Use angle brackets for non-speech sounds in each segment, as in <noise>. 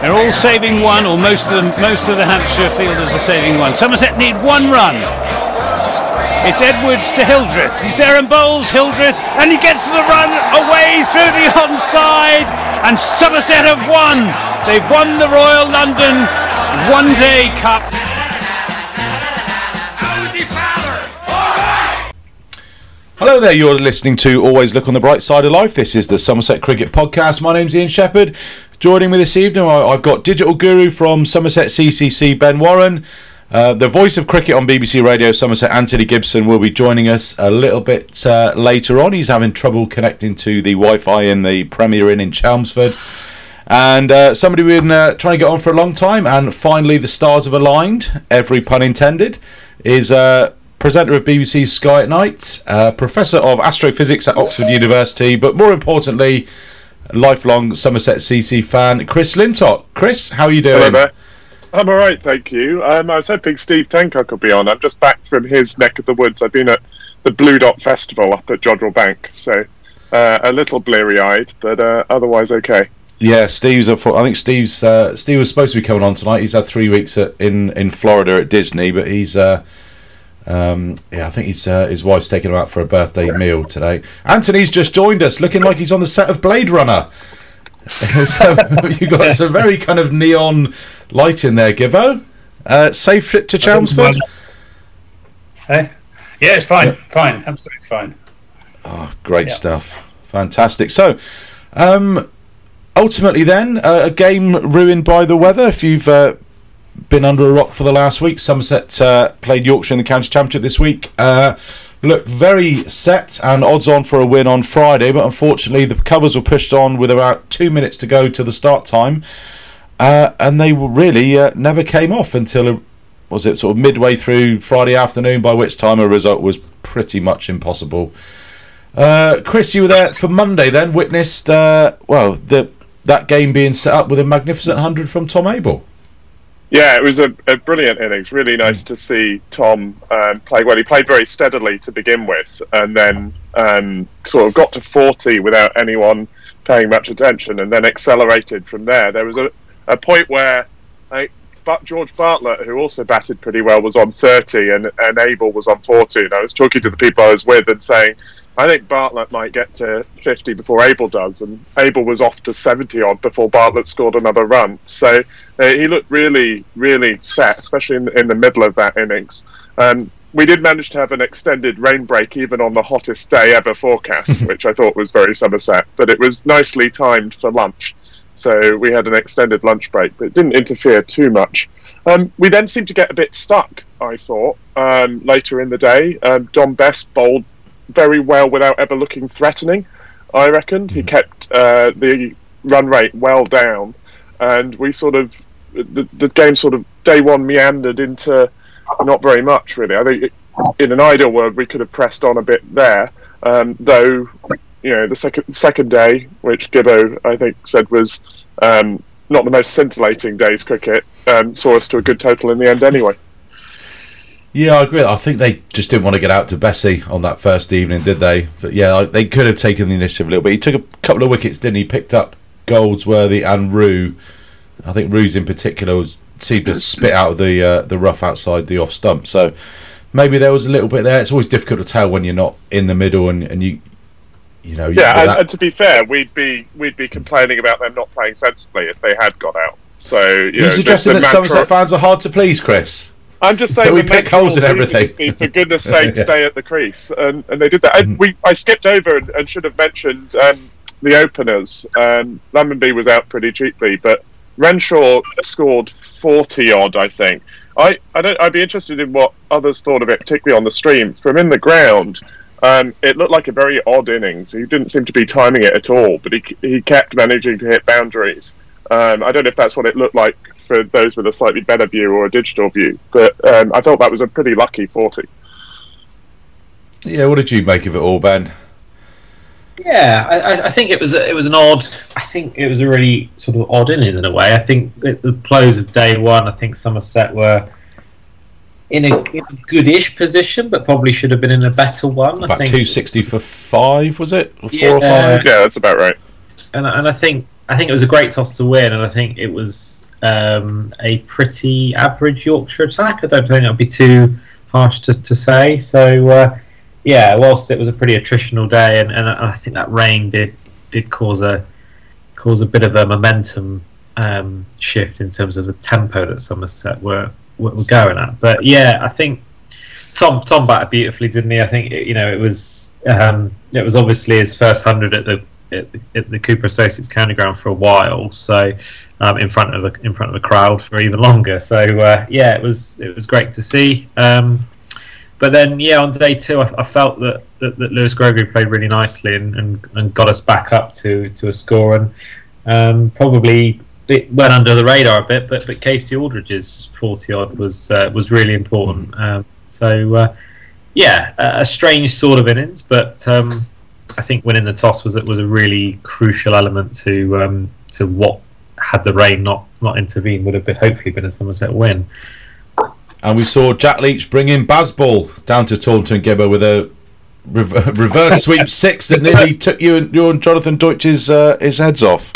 They're all saving one, or most of them. Most of the Hampshire fielders are saving one. Somerset need one run. It's Edwards to Hildreth. He's there and bowls Hildreth, and he gets the run away through the onside, and Somerset have won. They've won the Royal London One Day Cup. Hello there, you're listening to Always Look on the Bright Side of Life. This is the Somerset Cricket Podcast. My name's Ian Shepherd. Joining me this evening, I've got digital guru from Somerset CCC, Ben Warren. Uh, the voice of cricket on BBC Radio Somerset, Anthony Gibson, will be joining us a little bit uh, later on. He's having trouble connecting to the Wi Fi in the Premier Inn in Chelmsford. And uh, somebody we've been uh, trying to get on for a long time, and finally the stars have aligned, every pun intended, is uh, presenter of BBC's Sky at Night, uh, professor of astrophysics at Oxford University, but more importantly, lifelong Somerset CC fan, Chris Lintott. Chris, how are you doing? Hello there. I'm all right, thank you. Um, I was hoping Steve Tencock could be on. I'm just back from his neck of the woods. I've been at the Blue Dot Festival up at Jodrell Bank, so uh, a little bleary-eyed, but uh, otherwise okay. Yeah, Steve's. I think Steve's. Uh, Steve was supposed to be coming on tonight. He's had three weeks at, in in Florida at Disney, but he's. Um, yeah, I think he's, uh, his wife's taking him out for a birthday meal today. Anthony's just joined us, looking like he's on the set of Blade Runner. <laughs> so you got some very kind of neon light in there, Gibbo. Uh, safe trip to Chelmsford. Hey? Yeah, it's fine. Fine. Absolutely fine. Oh, great Yeah. stuff. Fantastic. So, um, ultimately, then, uh, a game ruined by the weather. If you've uh, been under a rock for the last week, Somerset uh, played Yorkshire in the County Championship this week. Uh, looked very set and odds on for a win on Friday, but unfortunately, the covers were pushed on with about two minutes to go to the start time. Uh, and they really uh, never came off until uh, was it sort of midway through Friday afternoon, by which time a result was pretty much impossible. Uh, Chris, you were there for Monday, then witnessed well the that game being set up with a magnificent hundred from Tom Abell. Yeah, it was a, a brilliant innings. Really nice to see Tom um, play well. He played very steadily to begin with, and then um, sort of got to 40 without anyone paying much attention, and then accelerated from there. There was a, a point where I, but George Bartlett, who also batted pretty well, was on 30, and, and Abell was on 40. And I was talking to the people I was with and saying, I think Bartlett might get to 50 before Abell does, and Abell was off to 70 odd before Bartlett scored another run. So uh, he looked really, really set, especially in, in the middle of that innings. Um, we did manage to have an extended rain break even on the hottest day ever forecast, <laughs> which I thought was very Somerset, but it was nicely timed for lunch. So we had an extended lunch break, but it didn't interfere too much. Um, we then seemed to get a bit stuck, I thought, um, later in the day. Um, Dom Bess bowled very well without ever looking threatening. I reckoned he kept uh, the run rate well down, and we sort of the, the game sort of day one meandered into not very much really. I think it, in an ideal world we could have pressed on a bit there, um, though. You know, the second second day, which Gibbo I think said was um, not the most scintillating day's cricket, um, saw us to a good total in the end anyway. Yeah, I agree. I think they just didn't want to get out to Bessie on that first evening, did they? But yeah, they could have taken the initiative a little bit. He took a couple of wickets, didn't he? Picked up Goldsworthy and Rew. I think Rew's in particular was seemed to spit out of the uh, the rough outside the off stump. So maybe there was a little bit there. It's always difficult to tell when you're not in the middle and, and you you know you- Yeah, and, that- and to be fair, we'd be we'd be complaining about them not playing sensibly if they had got out. So you you know, suggesting that Somerset fans are hard to please, Chris? I'm just that saying <laughs> we pick holes in everything. been, for goodness <laughs> sake, Yeah. Mm-hmm. stay at the crease, and, and they did that. And we I skipped over and, and should have mentioned um, the openers. Um, Lammonby was out pretty cheaply, but Renshaw scored 40 odd, I think. I, I don't, I'd be interested in what others thought of it, particularly on the stream. From in the ground, um, it looked like a very odd innings. He didn't seem to be timing it at all, but he, he kept managing to hit boundaries. Um, I don't know if that's what it looked like for those with a slightly better view or a digital view, but um, I thought that was a pretty lucky 40. Yeah, what did you make of it all, Ben? Yeah, I, I- I think it was it was an odd. I think it was a really sort of odd innings in a way. I think at the close of day one, I think Somerset were in a, in a goodish position, but probably should have been in a better one. About two sixty for five, was it? Or four Yeah. or five? Yeah, that's about right. and, and I think I think it was a great toss to win, and I think it was um, a pretty average Yorkshire attack. I don't think that would be too harsh to, to say. So, uh, yeah, whilst it was a pretty attritional day, and, and I think that rain did did cause a cause a bit of a momentum um, shift in terms of the tempo that Somerset were were going at. But yeah, I think Tom Tom batted beautifully, didn't he? I think you know it was um, it was obviously his first hundred at the at the, at the Cooper Associates County Ground for a while, so um, in front of a, in front of a crowd for even longer. So uh, yeah, it was it was great to see. Um, but then yeah, on day two, I, I felt that, that, that, Lewis Gregory played really nicely and, and, and, got us back up to, to a score and um, probably it went under the radar a bit. But but Kasey Aldridge's forty odd was uh, was really important. Um, so uh, yeah, a, a strange sort of innings, but um, I think winning the toss was was a really crucial element to um, to what had the rain not not intervened would have been hopefully been a Somerset win. And we saw Jack Leach bring in Bazball down to Taunton Gibbo with a <laughs> reverse sweep <laughs> six that nearly took you and, you and Jonathan Deutsch's uh, his heads off.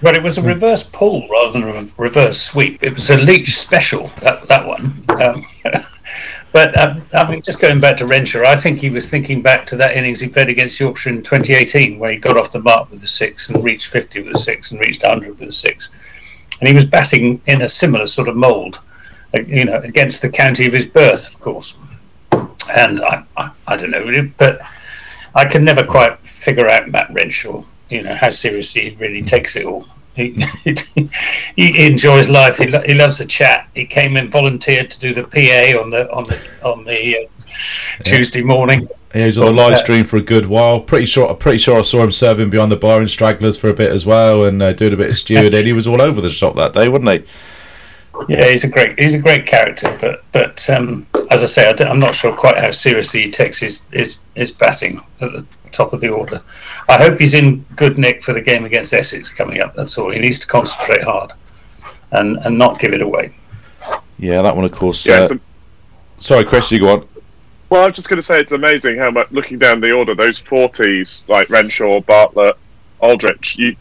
Well, it was a reverse pull rather than a reverse sweep. It was a Leach special that that one. Um, <laughs> But um, I mean, just going back to Renshaw, I think he was thinking back to that innings he played against Yorkshire in 2018, where he got off the mark with a six and reached 50 with a six and reached 100 with a six, and he was batting in a similar sort of mould, you know, against the county of his birth, of course. And I, I, I don't know, but I can never quite figure out Matt Renshaw, you know, how seriously he really takes it all. <laughs> He, he enjoys life. He, lo- he loves a chat. He came and volunteered to do the PA on the on the on the uh, Tuesday morning. he was on the live stream for a good while. Pretty sure, pretty sure I saw him serving behind the bar in Stragglers for a bit as well, and uh, doing a bit of stewarding. he was all over the shop that day, wasn't he? Yeah, he's a great he's a great character, but but um, as I say, I am not sure quite how seriously he takes his, his his batting at the top of the order. I hope he's in good nick for the game against Essex coming up. That's all. He needs to concentrate hard and and not give it away. Yeah, that one, of course. Yeah, uh, a... Sorry, Chris, you go on. Well, I was just going to say it's amazing how much looking down the order, those forties like Renshaw, Bartlett, Aldridge, you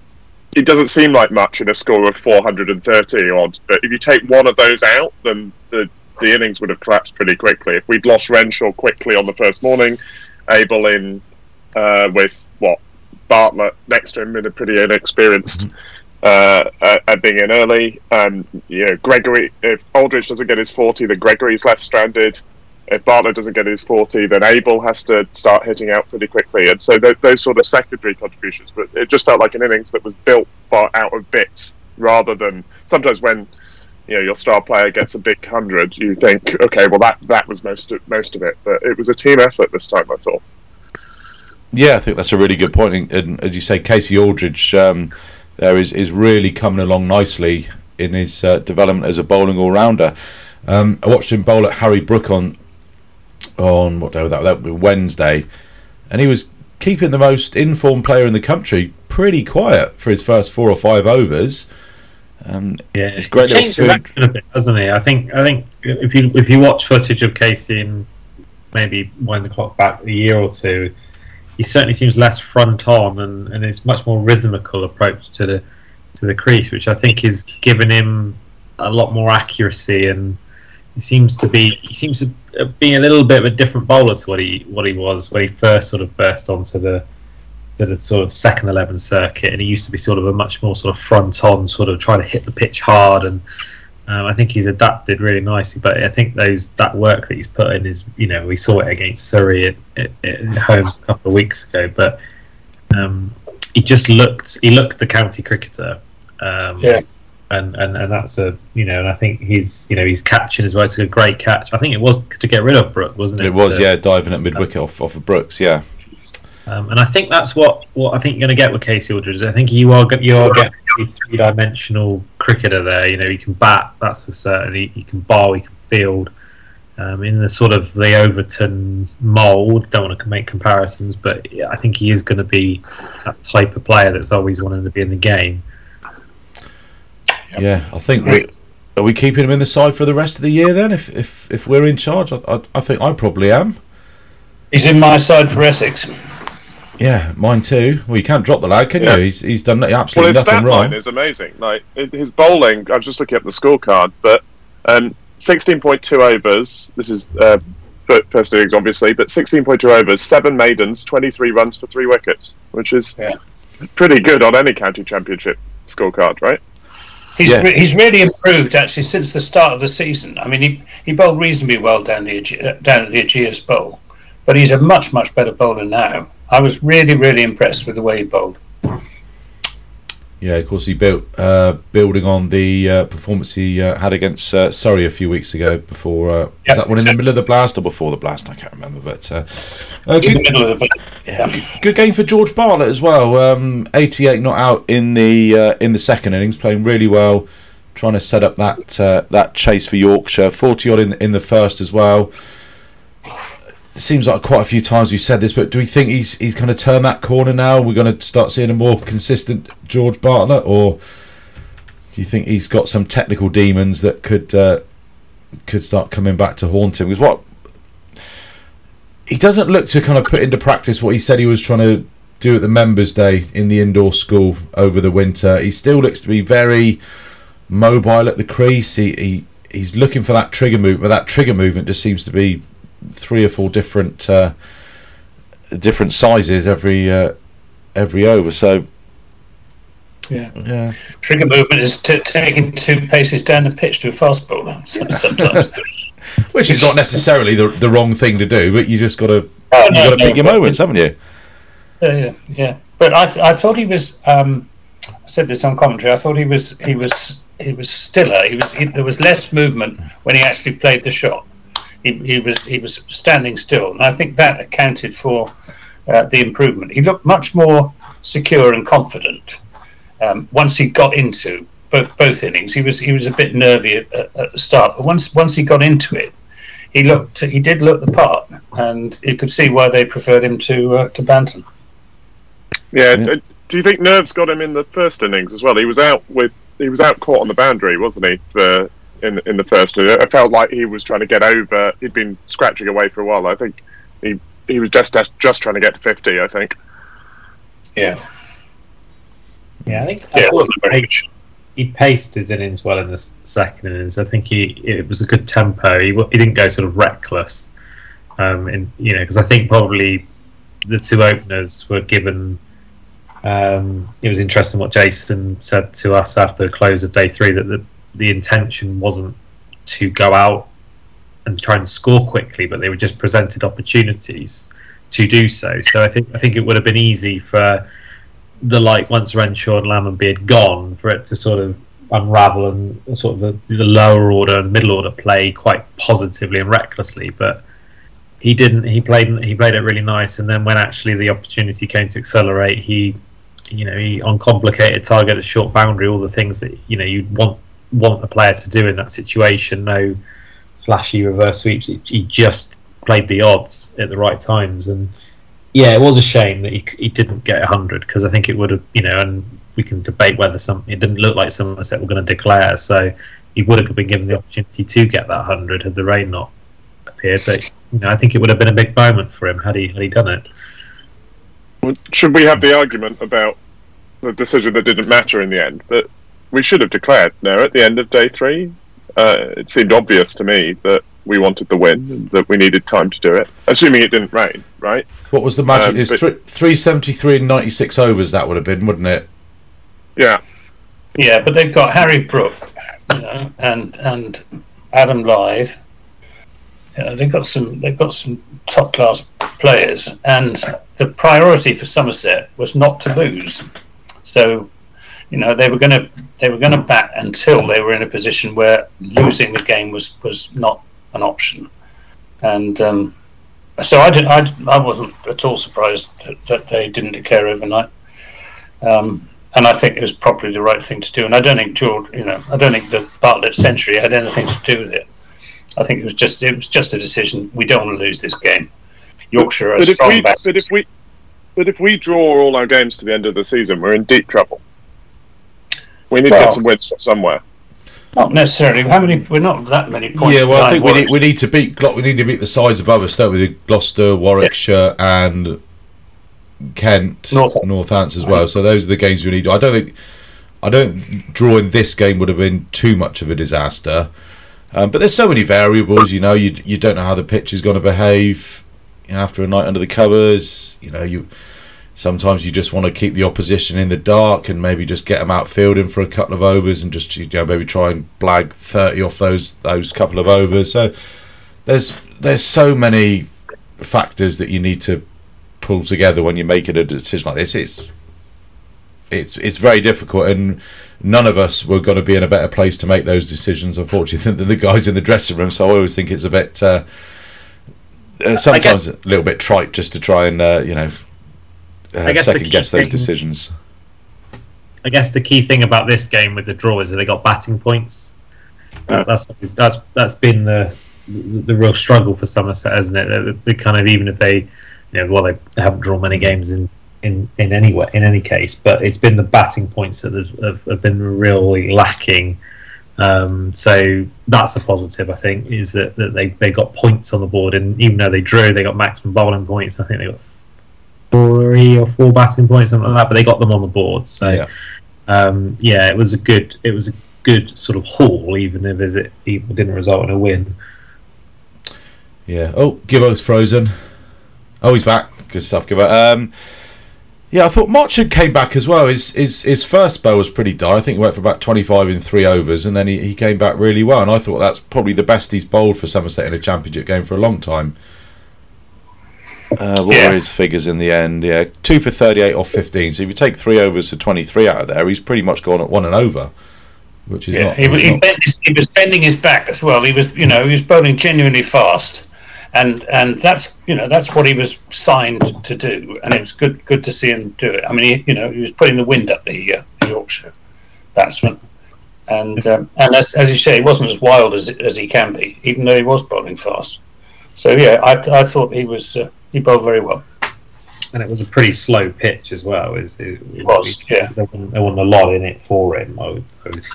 it doesn't seem like much in a score of 430 odd, but if you take one of those out, then the, the innings would have collapsed pretty quickly. If we'd lost Renshaw quickly on the first morning, Abell in uh, with what Bartlett next to him in a pretty inexperienced uh, at being in early. Um, you know, Gregory, if Aldridge doesn't get his 40, then Gregory's left stranded if Bartlett doesn't get his 40, then Abell has to start hitting out pretty quickly. And so th- those sort of secondary contributions, but it just felt like an innings that was built out of bits rather than sometimes when you know your star player gets a big hundred, you think, okay, well that that was most of, most of it. But it was a team effort this time, I thought. Yeah, I think that's a really good point. And as you say, Kasey Aldridge um, there is is really coming along nicely in his uh, development as a bowling all rounder. Um, I watched him bowl at Harry Brook on on what day was that? That was Wednesday, and he was keeping the most informed player in the country pretty quiet for his first four or five overs. Um, yeah, it's great. He changes action a bit, doesn't he? I think. I think if you if you watch footage of Kasey maybe wind the clock back a year or two, he certainly seems less front on and, and it's much more rhythmical approach to the to the crease, which I think is giving him a lot more accuracy and he seems to be he seems to be a little bit of a different bowler to what he what he was when he first sort of burst onto the the sort of second eleven circuit, and he used to be sort of a much more sort of front on, sort of trying to hit the pitch hard, and um, I think he's adapted really nicely. But I think those that work that he's put in is you know we saw it against Surrey at, at, at home a couple of weeks ago, but um, he just looked he looked the county cricketer. Um, yeah and, and, and that's a you know, and I think he's you know he's catching as well. It's a great catch. I think it was to get rid of Brook, wasn't it? It was, to, yeah, diving at mid wicket off off of Brooks, yeah. Um, and I think that's what, what I think you're going to get with Kasey Aldridge. I think you are you are getting a three dimensional cricketer there. You know, he can bat, that's for certain. He, he can bowl, he can field. Um, in the sort of the Overton mould, don't want to make comparisons, but I think he is going to be that type of player that's always wanting to be in the game. Yep. Yeah, I think we are we keeping him in the side for the rest of the year. Then, if if, if we're in charge, I, I, I think I probably am. He's in my side for Essex. Yeah, mine too. Well, you can't drop the lad, can Yeah. you? He's, he's done Well, absolutely his nothing stat wrong. line is amazing. Like his bowling, I was just looking up the scorecard, but um, 16.2 overs. This is uh, first innings, obviously, but 16.2 overs, seven maidens, 23 runs for three wickets, which is Yeah. pretty good on any county championship scorecard, right? He's, Yeah. re- he's really improved actually since the start of the season. I mean, he, he bowled reasonably well down the uh, down at the Ageas Bowl, but he's a much much better bowler now. I was really really impressed with the way he bowled. Yeah, of course, he built uh, building on the uh, performance he uh, had against uh, Surrey a few weeks ago. Before uh, was that one in the middle of the blast or before the blast? I can't remember. But uh, good, middle of the yeah, good game for George Bartlett as well. Um, 88 not out in the uh, in the second innings, playing really well, trying to set up that uh, that chase for Yorkshire. 40 odd in in the first as well. Seems like quite a few times we've said this, but do we think he's he's going to turn that corner now? We're going to start seeing a more consistent George Bartlett, or do you think he's got some technical demons that could uh, could start coming back to haunt him? Because what he doesn't look to kind of put into practice what he said he was trying to do at the members' day in the indoor school over the winter. He still looks to be very mobile at the crease. He, he he's looking for that trigger move, but that trigger movement just seems to be three or four different uh, different sizes every uh, every over. So yeah. yeah, trigger movement is t- taking two paces down the pitch to a fast bowler so- sometimes. <laughs> which is not necessarily the the wrong thing to do, but you just got to Oh, you no, got to no, pick your moments, haven't you? Yeah, yeah, yeah. But I, th- I thought he was. Um, I said this on commentary. I thought he was. He was. He was stiller. He was. He, there was less movement when he actually played the shot. He, he was. He was standing still, and I think that accounted for uh, the improvement. He looked much more secure and confident um, once he got into both both innings. He was. He was a bit nervy at, at, at the start, but once once he got into it, he looked. He did look the part, and you could see why they preferred him to uh, to Banton. Yeah. Yeah. Do you think nerves got him in the first innings as well? He was out with he was out caught on the boundary, wasn't he? For, in in the first, I felt like he was trying to get over. He'd been scratching away for a while. I think he he was just just, just trying to get to fifty. I think. Yeah. Yeah, I think Yeah, I it thought wasn't very he, he paced his innings well in the second innings. I think he it was a good tempo. He, he didn't go sort of reckless, um, and you know because I think probably the two openers were given. Um, it was interesting what Jason said to us after the close of day three that the the intention wasn't to go out and try and score quickly, but they were just presented opportunities to do so. So I think I think it would have been easy for the like once Renshaw and Lammonby had gone for it to sort of unravel and sort of the, the lower order and middle order play quite positively and recklessly, but he didn't. He played he played it really nice, and then when actually the opportunity came to accelerate, he you know he on complicated target at short boundary, all the things that you know you'd want want a player to do in that situation. No flashy reverse sweeps. He, just played the odds at the right times, and yeah, it was a shame that he, he didn't get hundred because I think it would have you know, and we can debate whether some it didn't look like Somerset were going to declare, so he would have been given the opportunity to get that hundred had the rain not appeared. But you know, I think it would have been a big moment for him had he had he done it. Should we have the argument about the decision that didn't matter in the end? But we should have declared no at the end of day three. Uh, it seemed obvious to me that we wanted the win and that we needed time to do it, assuming it didn't rain, right? What was the magic? Um, it's but- three, 373 and 96 overs, that would have been, wouldn't it? Yeah. Yeah, but they've got Harry Brook, you know, and and Adam Lyth. You know, they've got some they've got some top class players, and the priority for Somerset was not to lose. So, you know, they were going to they were going to bat until they were in a position where losing the game was was not an option, and um, so I didn't I, I wasn't at all surprised that, that they didn't declare overnight. Um, and I think it was probably the right thing to do. And I don't think George, you know, I don't think the Bartlett century had anything to do with it. I think it was just it was just a decision. We don't want to lose this game. Yorkshire are But if strong we, but if we, but if we draw all our games to the end of the season, we're in deep trouble. We need to get some wins from somewhere. Not necessarily. How many? We're not that many points. yeah, well, I think we need, we need to beat Glo- we need to beat the sides above us, don't we? Gloucester, Warwickshire, and Kent, Northants. Northants as well. So those are the games we need. I don't think I don't drawing this game would have been too much of a disaster. Um, but there's so many variables. You know, you you don't know how the pitch is going to behave after a night under the covers. You know, you sometimes you just want to keep the opposition in the dark and maybe just get them out fielding for a couple of overs and just you know maybe try and blag 30 off those those couple of overs. So there's there's so many factors that you need to pull together when you're making a decision like this. It's it's it's very difficult, and none of us were going to be in a better place to make those decisions, unfortunately, <laughs> than the guys in the dressing room. So I always think it's a bit uh, uh, sometimes guess- a little bit trite just to try and uh, you know uh, I guess the second key guess those thing- decisions. I guess the key thing about this game with the draw is that they got batting points. Yeah. That's that's that's been the the real struggle for Somerset, hasn't it? They, they kind of even if they, you know, well they haven't drawn many games in in in any way in any case, but it's been the batting points that have, have been really lacking. Um, so that's a positive, I think, is that, that they, they got points on the board, and even though they drew, they got maximum bowling points. I think they got three or four batting points, something like that, but they got them on the board. So Yeah. um, yeah, it was a good it was a good sort of haul, even if it even didn't result in a win. Yeah. Oh, Gibbo's frozen. Oh, he's back. Good stuff, Gibbo. Um, yeah, I thought Marchant came back as well. His his his first spell was pretty dire. I think he went for about twenty five in three overs, and then he, he came back really well. And I thought that's probably the best he's bowled for Somerset in a championship game for a long time. Uh, what Yeah. were his figures in the end? Yeah, two for thirty eight off fifteen. So if you take three overs for twenty three out of there, he's pretty much gone at one and over, which is Yeah, not. he, was- he, not- his, he was bending his back as well. He was, you know, he was bowling genuinely fast, and and that's you know that's what he was signed to do, and it was good good to see him do it. I mean, he, you know, he was putting the wind up the, uh, the Yorkshire batsman, and um, and as, as you say, he wasn't as wild as as he can be, even though he was bowling fast. So yeah, I, I thought he was uh, he bowled very well. And it was a pretty slow pitch as well. It was, it, It was, yeah. There wasn't, there wasn't a lot in it for him. I would, I would.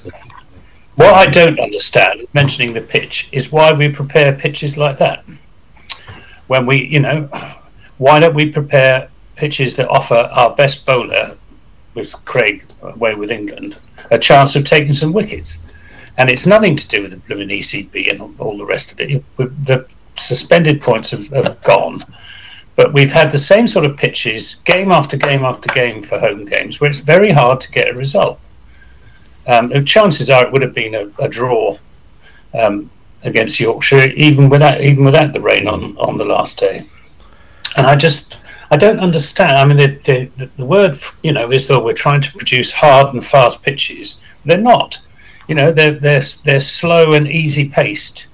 What I don't understand, mentioning the pitch, is why we prepare pitches like that. When we, you know, why don't we prepare pitches that offer our best bowler, with Craig away with England, a chance of taking some wickets? And it's nothing to do with the blooming ECB and all- all the rest of it. The suspended points have, have gone. But we've had the same sort of pitches game after game after game for home games where it's very hard to get a result. Um, chances are it would have been a, a draw um, against Yorkshire, even without even without the rain on, on the last day. And I just I don't understand. I mean, the, the, the, word you know is that we're trying to produce hard and fast pitches. They're not. You know, they're they're they're slow and easy paced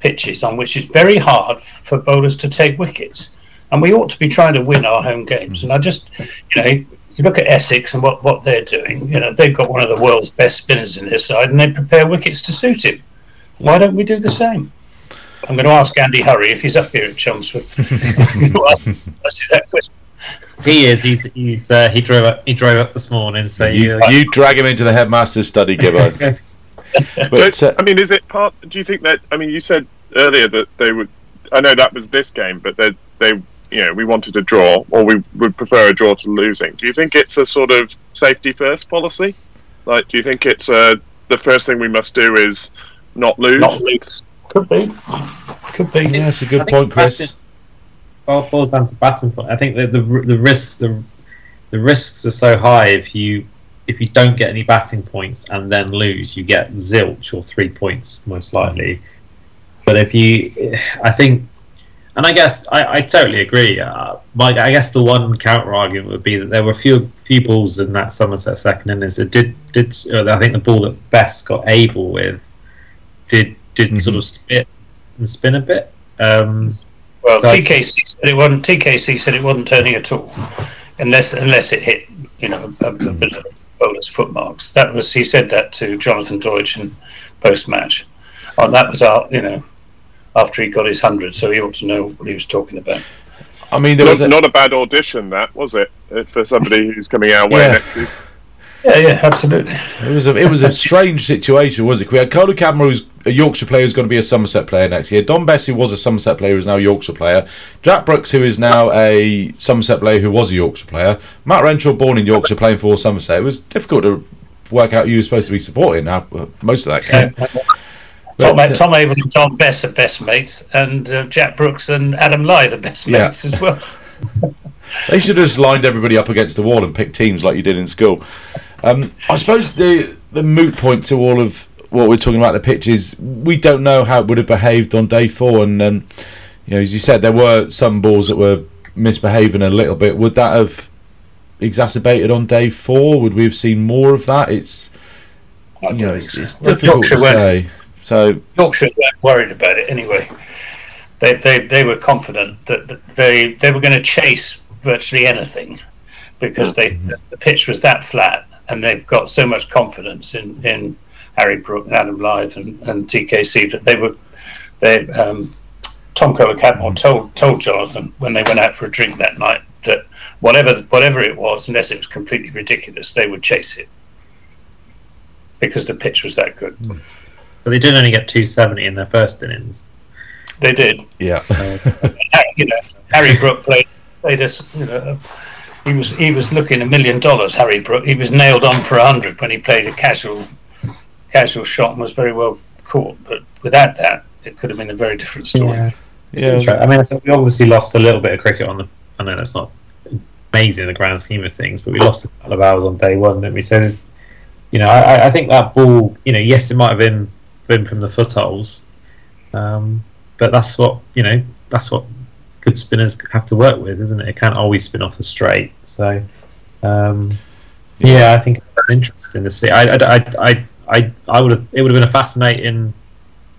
pitches on which it's very hard for bowlers to take wickets. And we ought to be trying to win our home games. And I just, you know, you look at Essex and what, what they're doing. You know, they've got one of the world's best spinners in their side, and they prepare wickets to suit him. Why don't we do the same? I'm going to ask Andy Hurry if he's up here at Chelmsford. I'm going to ask him that question. He is. He's. He's. Uh, he drove up. He drove up this morning. So you, you, you drag him into the headmaster's study, Gibbo. <laughs> but But, uh, I mean, is it part? Do you think that? I mean, you said earlier that they would. I know that was this game, but they they you know we wanted a draw, or we would prefer a draw to losing. Do you think it's a sort of safety first policy? Like, do you think it's uh, the first thing we must do is not lose? Not lose. Could be. Could be. yeah, that's a good think point, Chris. batting- Well, it boils down to batting point. I think that the the risk the the risks are so high if you if you don't get any batting points and then lose, you get zilch or three points most likely. But if you, I think, and I guess I, I totally agree. Uh, my, I guess the one counter argument would be that there were a few few balls in that Somerset second innings that did did. Uh, I think the ball that Bess got Abell with did did Mhm. sort of spit and spin a bit. Um, Well, So- TKC said it wasn't. TKC said it wasn't turning at all, unless unless it hit you know a, a bit of bowler's footmarks. That was he said that to Jonathan Deutsch in post match. Oh, that was our you know after he got his hundred, so he ought to know what he was talking about. I mean, there Not, was a, not a bad audition, that was it, uh, for somebody who's coming our way Yeah. next season. Yeah, yeah, absolutely. It was a it was a strange situation, was it? We had Kohler Cadmore, who's a Yorkshire player, who's going to be a Somerset player next year. Don Bessie was a Somerset player, who's now a Yorkshire player. Jack Brooks, who is now a Somerset player, who was a Yorkshire player. Matt Renshaw, born in Yorkshire, playing for Somerset. It was difficult to work out who you were supposed to be supporting Now, most of that game. Tom, uh, Tom Avon and Dom Bess are best mates, and uh, Jack Brooks and Adam Lyth are best Yeah. mates as well. <laughs> They should have just lined everybody up against the wall and picked teams like you did in school. Um, I suppose the the moot point to all of what we're talking about the pitch is we don't know how it would have behaved on day four, and um, you know, as you said, there were some balls that were misbehaving a little bit. Would that have exacerbated on day four? Would we have seen more of that? It's you know, it's, it's difficult to Yorkshire say. So Yorkshire weren't worried about it anyway. They, they, they were confident that they they were going to chase virtually anything because they the, pitch was that flat and they've got so much confidence in, in Harry Brook and Adam Lyth and, and TKC that they were they um, Tom Kohler Cadmore told told Jonathan when they went out for a drink that night that whatever whatever it was unless it was completely ridiculous they would chase it because the pitch was that good. But they did only get 270 in their first innings. They did. yeah, <laughs> uh, you know, Harry Brook played played us. You know, he was he was looking a million dollars. Harry Brook. He was nailed on for a hundred when he played a casual casual shot and was very well caught. But without that, it could have been a very different story. Yeah. Yeah. interesting. I mean, so we obviously lost a little bit of cricket on the. I know that's not amazing in the grand scheme of things, but we lost a couple of hours on day one, didn't we? So, you know, I, I think that ball. You know, yes, it might have been been from the footholes, um, but that's what you know. That's what good spinners have to work with, isn't it? It can't always spin off the straight. So, um, yeah. I think it's interesting to see. I, I, I, I, I, I would have. It would have been a fascinating,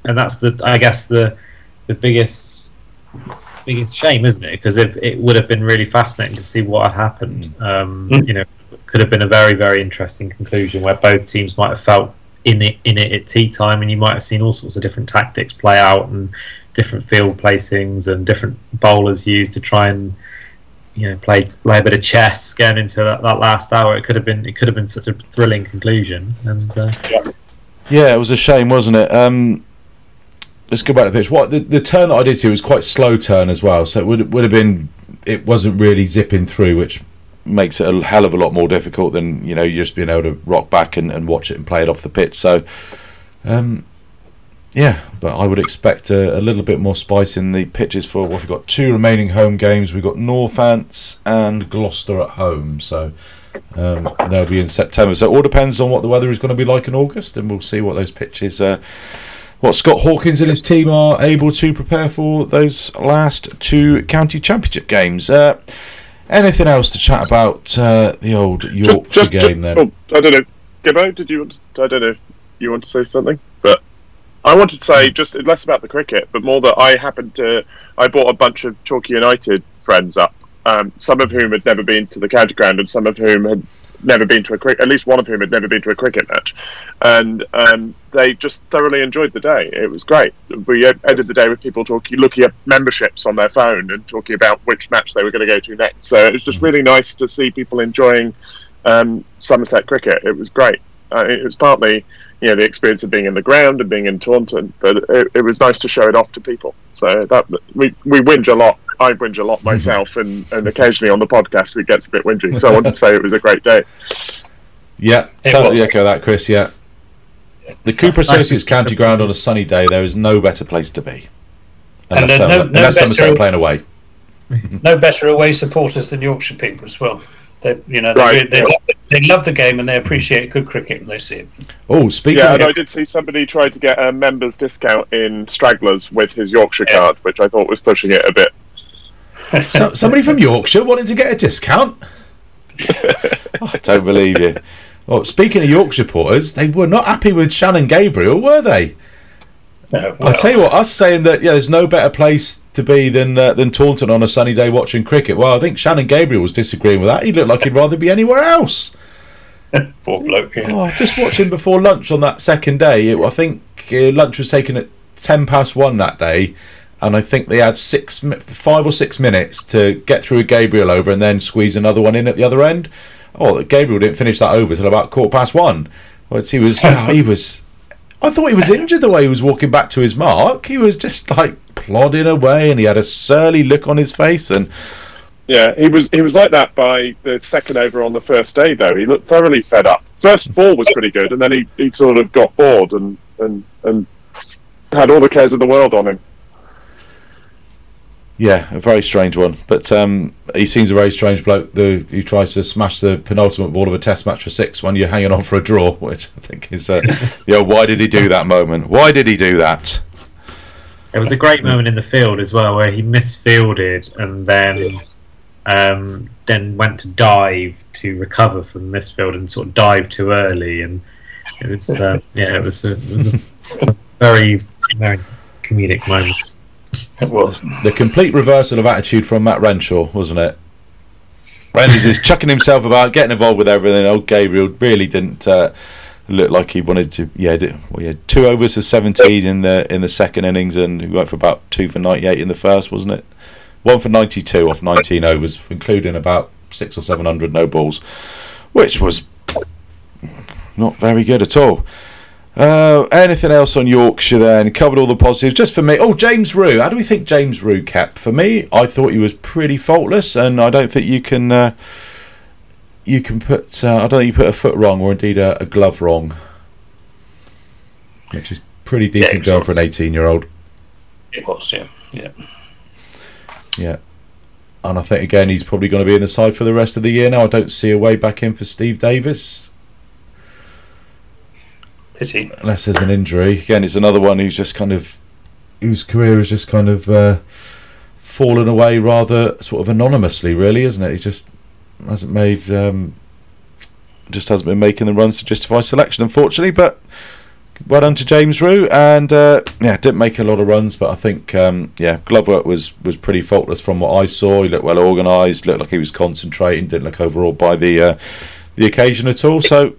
and that's the. I guess the the biggest biggest shame, isn't it? Because it, it would have been really fascinating to see what had happened. Um, Mm. You know, could have been a very very interesting conclusion where both teams might have felt in it in it at tea time, and you might have seen all sorts of different tactics play out and different field placings and different bowlers used to try and you know play play a bit of chess going into that, that last hour. It could have been it could have been such a thrilling conclusion, and uh, Yeah, it was a shame, wasn't it? Um, let's go back to the pitch. What the, the turn that I did see was quite slow turn as well, so it would would have been it wasn't really zipping through, which makes it a hell of a lot more difficult than you know just being able to rock back and, and watch it and play it off the pitch. So, um, yeah, but I would expect a, a little bit more spice in the pitches for what we've got two remaining home games. We've got Northants and Gloucester at home, so. um, they'll be in September. So it all depends on what the weather is going to be like in August, and we'll see what those pitches, uh, what Scott Hawkins and his team are able to prepare for those last two county championship games. Uh, anything else to chat about uh, the old Yorkshire game then? oh, I don't know, Gibbo. Did you? Want to, I don't know if you want to say something, but I wanted to say just less about the cricket, but more that I happened to. I brought a bunch of Chalky United friends up, um, some of whom had never been to the county ground, and some of whom had never been to a cricket. At least one of whom had never been to a cricket match, and um, they just thoroughly enjoyed the day. It was great. We ended the day with people talking, looking at memberships on their phone, and talking about which match they were going to go to next. So it was just really nice to see people enjoying um, Somerset cricket. It was great. Uh, it was partly, you know, the experience of being in the ground and being in Taunton, but it, it was nice to show it off to people. So that we we whinge a lot. I whinge a lot mm-hmm. myself, and, and occasionally on the podcast it gets a bit whingy. So I wanted to say it was a great day. Yeah, It totally was. echo that, Chris. Yeah, the Cooper Associates County Ground on a sunny day. There is no better place to be. And Unless, there's Somer- no- no unless Somerset better- are playing away. <laughs> No better away supporters than Yorkshire people as well. They, you know, they, Right. they, love the, they love the game and they appreciate good cricket when they see it. Oh, speaking Yeah, of and I did see somebody try to get a members discount in Stragglers with his Yorkshire Yeah. card, which I thought was pushing it a bit. So, <laughs> somebody from Yorkshire wanting to get a discount. <laughs> I don't believe you. Well, speaking of Yorkshire supporters, they were not happy with Shannon Gabriel, were they? Uh, I'll tell you what, us saying that yeah, there's no better place to be than uh, than Taunton on a sunny day watching cricket. Well, I think Shannon Gabriel was disagreeing with that. He looked like he'd rather be anywhere else. <laughs> poor bloke. Yeah. Oh, just watching before lunch on that second day. It, I think uh, lunch was taken at ten past one that day, and I think they had six, five or six minutes to get through a Gabriel over and then squeeze another one in at the other end. oh, Gabriel didn't finish that over till about quarter past one. Well, he was, oh, <laughs> he was. I thought he was injured the way he was walking back to his mark. He was just like plodding away, and he had a surly look on his face. And Yeah, he was he was like that by the second over on the first day. Though he looked thoroughly fed up. First ball was pretty good, and then he, he sort of got bored and, and and had all the cares of the world on him. Yeah, a very strange one. But um, he seems a very strange bloke. The who tries to smash the penultimate ball of a Test match for six when you're hanging on for a draw, <laughs> which I think is, uh, <laughs> know, why did he do that moment? Why did he do that? It was a great moment in the field as well, where he misfielded and then um, then went to dive to recover from the misfield and sort of dive too early, and it was uh, yeah, it was a, it was a <laughs> very very comedic moment. <laughs> It was. The complete reversal of attitude from Matt Renshaw, wasn't it? Rennes is chucking himself about, getting involved with everything. Old Gabriel really didn't uh, look like he wanted to. Yeah, did, well, he had two overs for seventeen in the in the second innings, and he went for about two for ninety eight in the first, wasn't it? One for ninety two off nineteen overs, including about six or seven hundred no balls, which was not very good at all. Uh, anything else on Yorkshire then? Covered all the positives. Just for me. Oh, James Rew. How do we think James Rew kept? For me, I thought he was pretty faultless, and I don't think you can. Uh, you can put. Uh, I don't think you put a foot wrong, or indeed a, a glove wrong, which is pretty decent Yeah, for an eighteen-year-old. It was, yeah. Yeah. Yeah. And I think again he's probably going to be in the side for the rest of the year now. I don't see a way back in for Steve Davies. Pity. unless there's an injury. Again, it's another one who's just kind of whose career has just kind of uh, fallen away rather sort of anonymously, really, isn't it? He just hasn't made um, just hasn't been making the runs to justify selection, unfortunately. But well done to James Rew, and uh, yeah, didn't make a lot of runs, but I think um, yeah, glove work was was pretty faultless from what I saw. He looked well organised, looked like he was concentrating, didn't look overawed by the uh, the occasion at all. So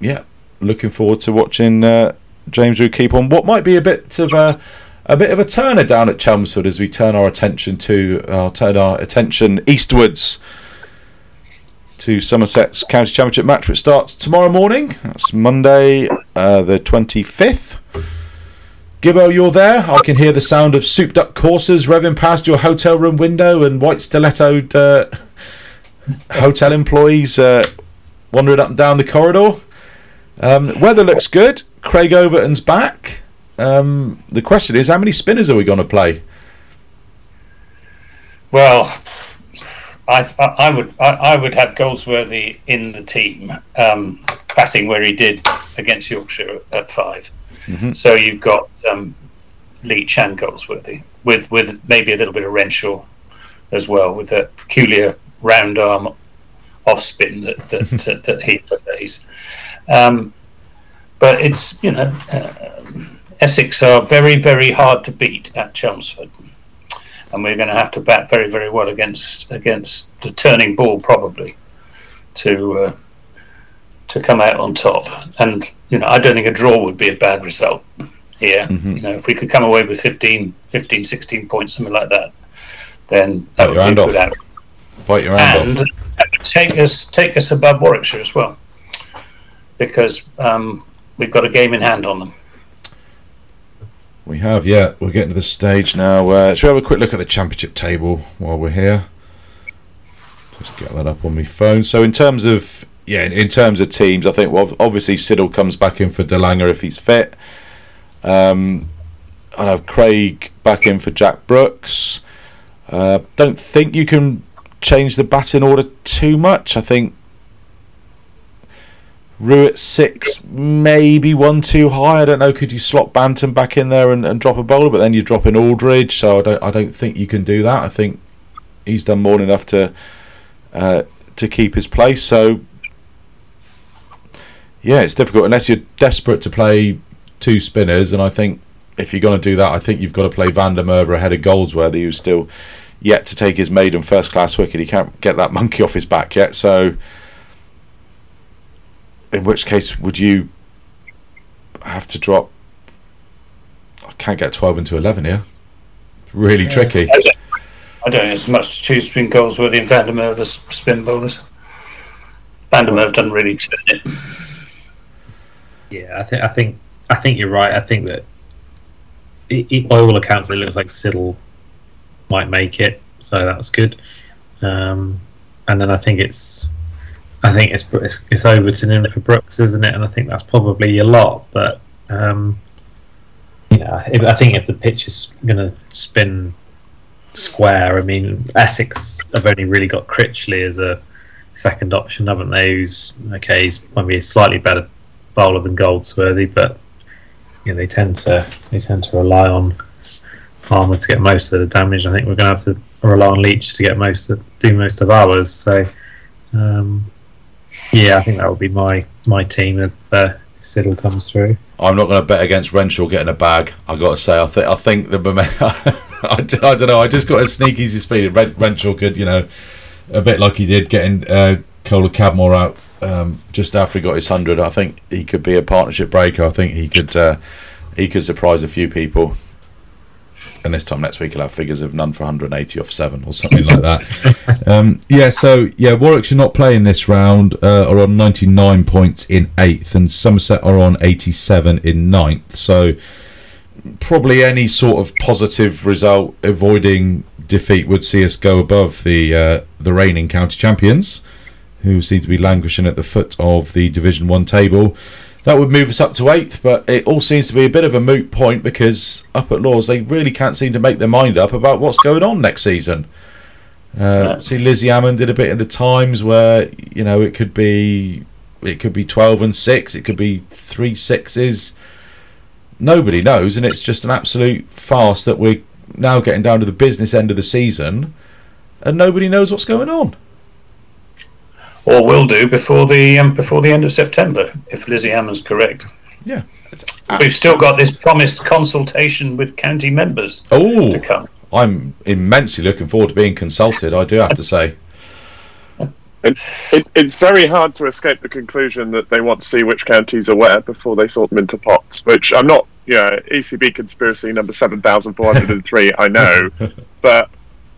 yeah, looking forward to watching uh, James Rew keep on what might be a bit of a a bit of a turner down at Chelmsford as we turn our attention to uh, turn our attention eastwards to Somerset's County Championship match, which starts tomorrow morning. That's Monday, uh, the twenty fifth. Gibbo, you're there. I can hear the sound of souped up coursers revving past your hotel room window and white stilettoed uh, hotel employees uh, wandering up and down the corridor. Um, weather looks good. Craig Overton's back. Um, the question is, how many spinners are we going to play? Well, I, I, I would I, I would have Goldsworthy in the team, um, batting where he did against Yorkshire at 5 Mhm. So you've got um, Leach and Goldsworthy with with maybe a little bit of Renshaw as well, with a peculiar round arm off spin that that, <laughs> that, that he plays. Um, but it's you know uh, Essex are very very hard to beat at Chelmsford and we're going to have to bat very, very well against against the turning ball probably to uh, to come out on top. And you know, I don't think a draw would be a bad result here. Mhm. You know, if we could come away with 15, 15, 16 points, something like that, then that Bite would your be hand a off. good outcome. Bite your hand And off. Take us take us above Warwickshire as well, because um, we've got a game in hand on them. We have, yeah. We're getting to the stage now. Uh, shall we have a quick look at the championship table while we're here? Just get that up on my phone. So, in terms of yeah, in, in terms of teams, I think well, obviously Siddle comes back in for de Lange if he's fit. Um, I have Craig back in for Jack Brooks. Uh, don't think you can change the batting order too much. I think Rew at six, maybe one too high. I don't know. Could you slot Banton back in there and, and drop a bowler? But then you drop in Aldridge, so I don't. I don't think you can do that. I think he's done more than enough to uh, to keep his place. So yeah, it's difficult unless you're desperate to play two spinners. And I think if you're going to do that, I think you've got to play Van der Merwe ahead of Goldsworthy, who's still yet to take his maiden first class wicket. He can't get that <laughs> monkey off his back yet. So in which case would you have to drop? I can't get twelve into eleven here. It's really tricky. I don't, I don't think there's much to choose between Goldsworthy and Van der Merwe as spin bowlers. Van der Merwe have done really turn it. Yeah, I think I think I think you're right. I think that it, it, by all accounts, it looks like Siddle might make it, so that's good. Um, and then I think it's I think it's it's, Overton in for Brooks, isn't it? And I think that's probably a lot, but um, if, I think if the pitch is going to spin square, I mean Essex have only really got Critchley as a second option, haven't they? Who's okay, he's maybe a slightly better bowler than Goldsworthy, but you know, they tend to they tend to rely on Harmer to get most of the damage. I think we're going to have to rely on Leach to get most of, do most of ours. So um, yeah, I think that would be my my team if uh, Siddle comes through. I'm not going to bet against Renshaw getting a bag. I got to say, I think I think the <laughs> I, I don't know. I just got a sneaky suspicion Renshaw could, you know, a bit like he did getting uh, Kohler Cadmore out um, just after he got his hundred. I think he could be a partnership breaker. I think he could uh, he could surprise a few people. And this time next week he'll have figures of none for 180 off seven or something like that. <laughs> um, yeah, so yeah, Warwickshire not playing this round uh, are on 99 points in eighth, and Somerset are on 87 in ninth. So probably any sort of positive result avoiding defeat would see us go above the uh, the reigning county champions who seem to be languishing at the foot of the Division 1 table. That would move us up to eighth, but it all seems to be a bit of a moot point because up at Lords they really can't seem to make their mind up about what's going on next season. Uh, See, Lizzie Ammon did a bit in the Times where you know it could be it could be twelve and six, it could be three sixes. Nobody knows, and it's just an absolute farce that we're now getting down to the business end of the season, and nobody knows what's going on or will do before the um, before the end of September, if Lizzie Ammon's correct. Yeah, we've still got this promised consultation with county members oh, to come. I'm immensely looking forward to being consulted. I do have to say. It, it, it's very hard to escape the conclusion that they want to see which counties are where before they sort them into pots. Which I'm not, yeah, you know, ECB conspiracy number seven thousand four hundred and three. I know, <laughs> but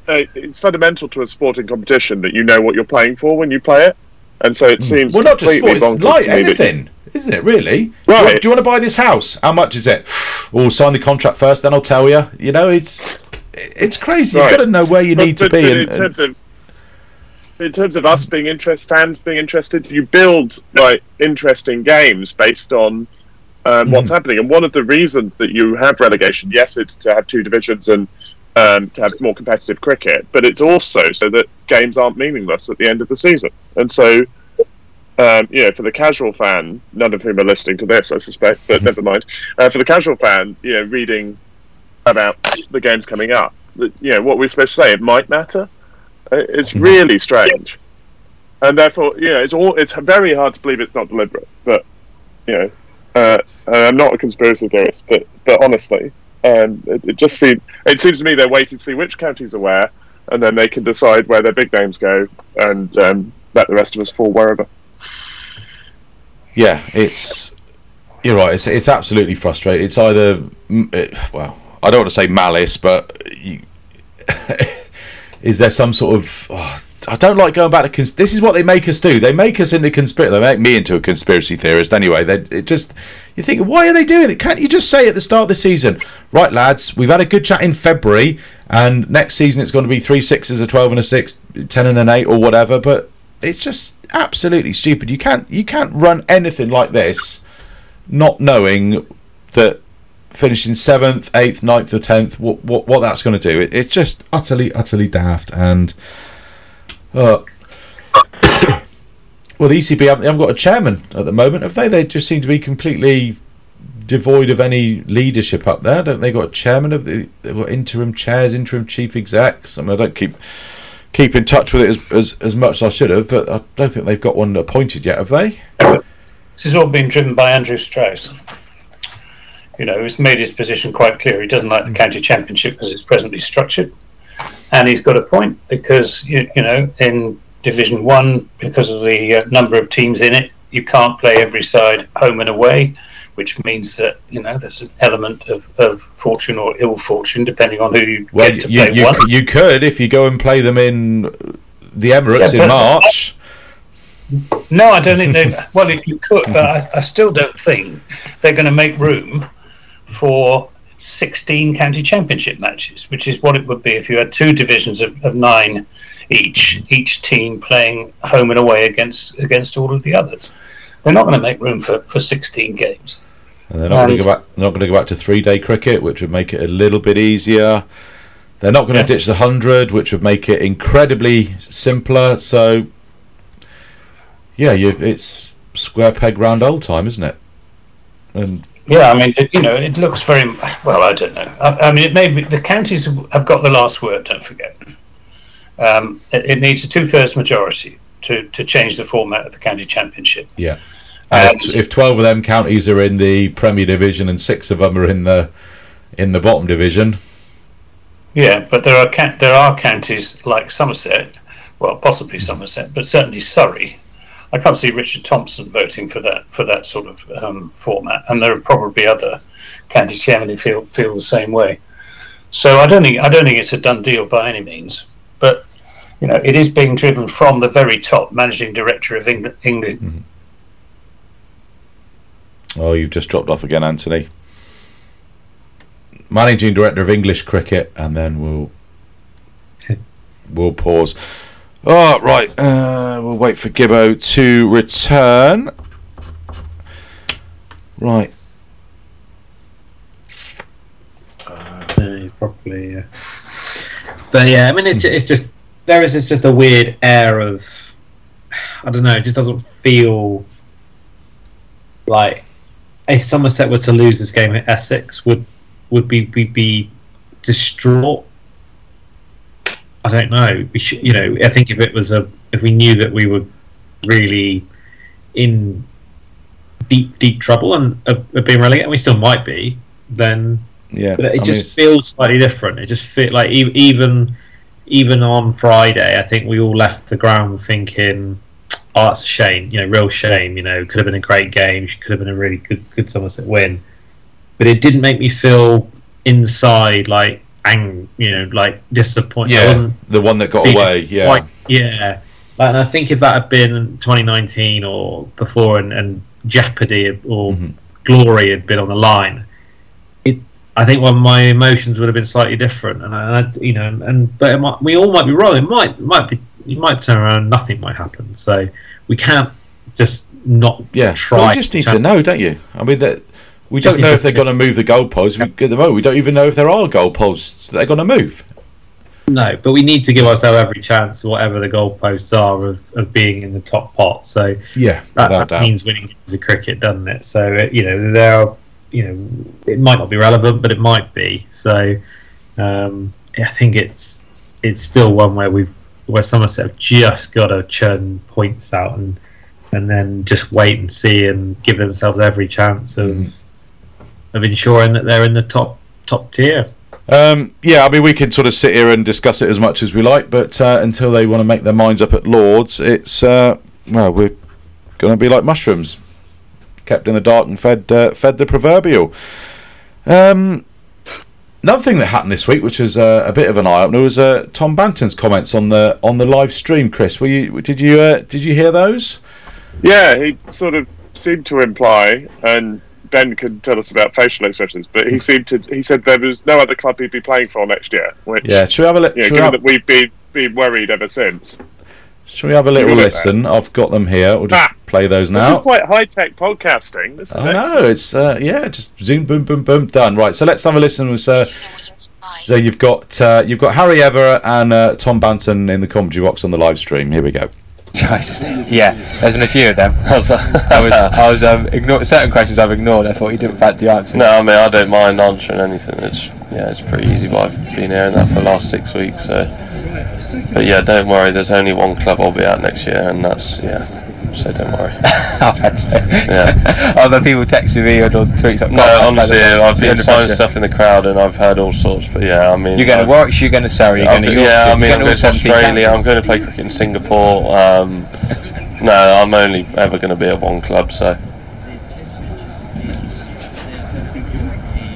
uh, it's fundamental to a sporting competition that you know what you're playing for when you play it, and so it hmm. seems well not just sport, it's like anything, isn't it? Really? Right? Do you, do you, want to buy this house? How much is it? <sighs> We'll sign the contract first, then I'll tell you. You know, it's it's crazy. Right. You've got to know where you but, need but, to be. In terms of in terms of us being interested, fans being interested, you build like interesting games based on um, what's mm. happening. And one of the reasons that you have relegation, yes, it's to have two divisions and um, to have more competitive cricket, but it's also so that games aren't meaningless at the end of the season. And so, um, you know, for the casual fan, none of whom are listening to this, I suspect, but never mind. <laughs> Uh, for the casual fan, you know, reading about the games coming up, you know, what we're supposed to say, it might matter. Uh, it's mm-hmm. really strange, and therefore, you know, it's all it's very hard to believe it's not deliberate. But you know, uh, I'm not a conspiracy theorist, but but honestly, um, it, it, just seems it seems to me they're waiting to see which counties are where, and then they can decide where their big names go, and um, let the rest of us fall wherever. Yeah, it's you're right. It's it's absolutely frustrating. It's either it, well, I don't want to say malice, but you, <laughs> is there some sort of oh, I don't like going back to cons- this is what they make us do. They make us into conspiracy. They make me into a conspiracy theorist anyway. They it just you think why are they doing it? Can't you just say at the start of the season, right, lads? We've had a good chat in February, and next season it's going to be three sixes, a twelve and a six, ten and an eight, or whatever. But it's just absolutely stupid. You can't you can't run anything like this, not knowing that finishing seventh, eighth, ninth, or tenth, what what, what that's going to do. It, it's just utterly utterly daft and. Uh, <coughs> well, the ECB haven't, haven't got a chairman at the moment, have they? They just seem to be completely devoid of any leadership up there. Don't they got a chairman of the they've got interim chairs, interim chief execs? I mean, I don't keep keep in touch with it as, as, as much as I should have, but I don't think they've got one appointed yet, have they? This has all been driven by Andrew Strauss. You know, he's made his position quite clear. He doesn't like the county championship as it's presently structured and he's got a point because you, you know in Division One because of the uh, number of teams in it, you can't play every side home and away, which means that you know there's an element of, of fortune or ill fortune depending on who you well, get to you, play you, you, could if you go and play them in the Emirates yeah, in March. No, I don't think they. Well, if you could, but I, I still don't think they're going to make room for 16 county championship matches, which is what it would be if you had two divisions of, of nine each, each team playing home and away against against all of the others. They're not going to make room for, for 16 games. And they're not going to go back. Not going to go back to three day cricket, which would make it a little bit easier. They're not going to Yeah. ditch the hundred, which would make it incredibly simpler. So, yeah, you, it's square peg round old time, isn't it? And Yeah, I mean, it, you know, it looks very well. I don't know. I, I mean, it may be the counties have got the last word. Don't forget. Um, it, it needs a two-thirds majority to, to change the format of the county championship. yeah, and if, And- if twelve of them counties are in the Premier Division and six of them are in the in the bottom division, Yeah, but there are there are counties like Somerset, well, possibly Somerset, but certainly Surrey. I can't see Richard Thompson voting for that for that sort of um, format, and there are probably other county chairmen who feel feel the same way. So I don't think I don't think it's a done deal by any means, but you know it is being driven from the very top, managing director of England. England. Oh, you've just dropped off again, Anthony. Managing director of English cricket, and then we'll we'll pause. Oh, right. Uh, we'll wait for Gibbo to return. Right. Yeah, he's probably. Uh... But yeah, I mean, it's just, it's just there is just a weird air of I don't know. It just doesn't feel like if Somerset were to lose this game at Essex, would would be be, be distraught. I don't know. We should, you know, I think if it was a if we knew that we were really in deep deep trouble and of, of being relegated, and we still might be, then Yeah. but I it mean, just feels slightly different. It just feel like even even on Friday, I think we all left the ground thinking, "Oh, that's a shame. You know, real shame. You know, could have been a great game. Could have been a really good good Somerset win." But it didn't make me feel inside like ang, you know, like disappointed. Yeah, the one that got away. Yeah. quite- yeah. And I think if that had been 2019 or before, and, and jeopardy or Mhm. glory had been on the line, it, I think one of my emotions would have been slightly different. And I, I you know, and but it might, we all might be wrong. It might, it might be, you might turn around, nothing might happen. So we can't just not Yeah, try. Well, you just need to know, don't you? I mean, that we <laughs> don't know if they're going to move the goalposts. We, at the moment, we don't even know if there are goalposts that they're going to move. No, but we need to give ourselves every chance, whatever the goalposts are, of, of being in the top pot. So Yeah, that, that means winning games of cricket, doesn't it? So uh, you know there are, you know, it might not be relevant, but it might be. So um, I think it's it's still one where we've where Somerset have just got to churn points out and and then just wait and see and give themselves every chance of Mm. Of ensuring that they're in the top top tier. Um, yeah, I mean, we could sort of sit here and discuss it as much as we like, but uh, until they want to make their minds up at Lords, it's uh, well, we're going to be like mushrooms, kept in the dark and fed uh, fed the proverbial. Um, another thing that happened this week, which was uh, a bit of an eye opener, was uh, Tom Banton's comments on the on the live stream. Chris, were you did you uh, did you hear those? Yeah, he sort of seemed to imply, and Ben can tell us about facial expressions, but he seemed to he said there was no other club he'd be playing for next year. Which, Yeah, should we have a li- you know, given have, that we've been been worried ever since. should we have a little listen? I've got them here. We'll just Ah, play those now. This is quite high tech podcasting. This is I excellent. know it's uh, yeah, just zoom, boom, boom, boom, done. Right, so let's have a listen. With, uh, so you've got uh, you've got Harry Everett and uh, Tom Banton in the commentary box on the live stream. Here we go. Yeah, there's been a few of them. <laughs> I was, I was, I was um, certain questions I've ignored. I thought you didn't fancy answering. No, I mean I don't mind answering anything. It's yeah, it's pretty easy. But I've been hearing that for the last six weeks. So, but yeah, don't worry. There's only one club I'll be at next year, and that's yeah. So don't worry. I've had to. Yeah. Other people texting me or on tweets. Like, No, honestly, I've been signing stuff in the crowd, and I've heard all sorts. But yeah, I mean, You're going to Warwickshire, you're going to Surrey, you're going to yeah, I mean, I'm going to 17 Australia. I'm going to play cricket in Singapore. Um, no, I'm only ever going to be at one club. So.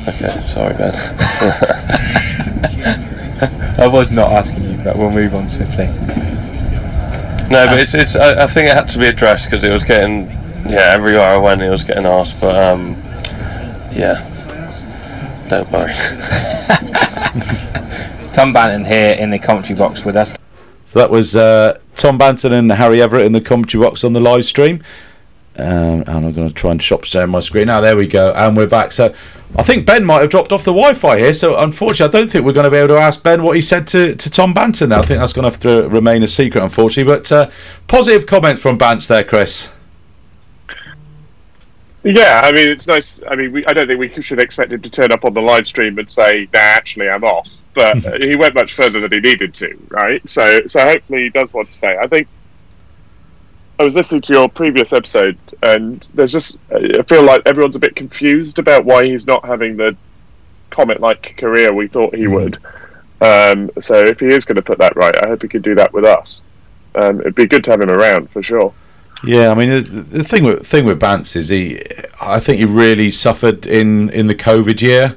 Okay, sorry, Ben. <laughs> I was not asking you, but we'll move on swiftly. No, but it's it's. I, I think it had to be addressed because it was getting. Yeah, everywhere I went, it was getting asked. But um, yeah, don't worry. <laughs> Tom Banton here in the commentary box with us. So that was uh, Tom Banton and Harry Everett in the commentary box on the live stream. Um, and I'm going to try and shop share my screen. Now, there we go. And we're back. So I think Ben might have dropped off the Wi Fi here. So unfortunately, I don't think we're going to be able to ask Ben what he said to, to Tom Banton now. I think that's going to have to remain a secret, unfortunately. But uh, positive comments from Bance there, Chris. Yeah, I mean, it's nice. I mean, we, I don't think we should expect him to turn up on the live stream and say, "Nah, actually, I'm off." But <laughs> uh, he went much further than he needed to, right? So, so hopefully, he does want to stay. I think I was listening to your previous episode, and there's just I feel like everyone's a bit confused about why he's not having the comet-like career we thought he would. Um, so, if he is going to put that right, I hope he could do that with us. Um, it'd be good to have him around for sure. Yeah, I mean the, the thing with thing with Bance is he, I think he really suffered in in the COVID year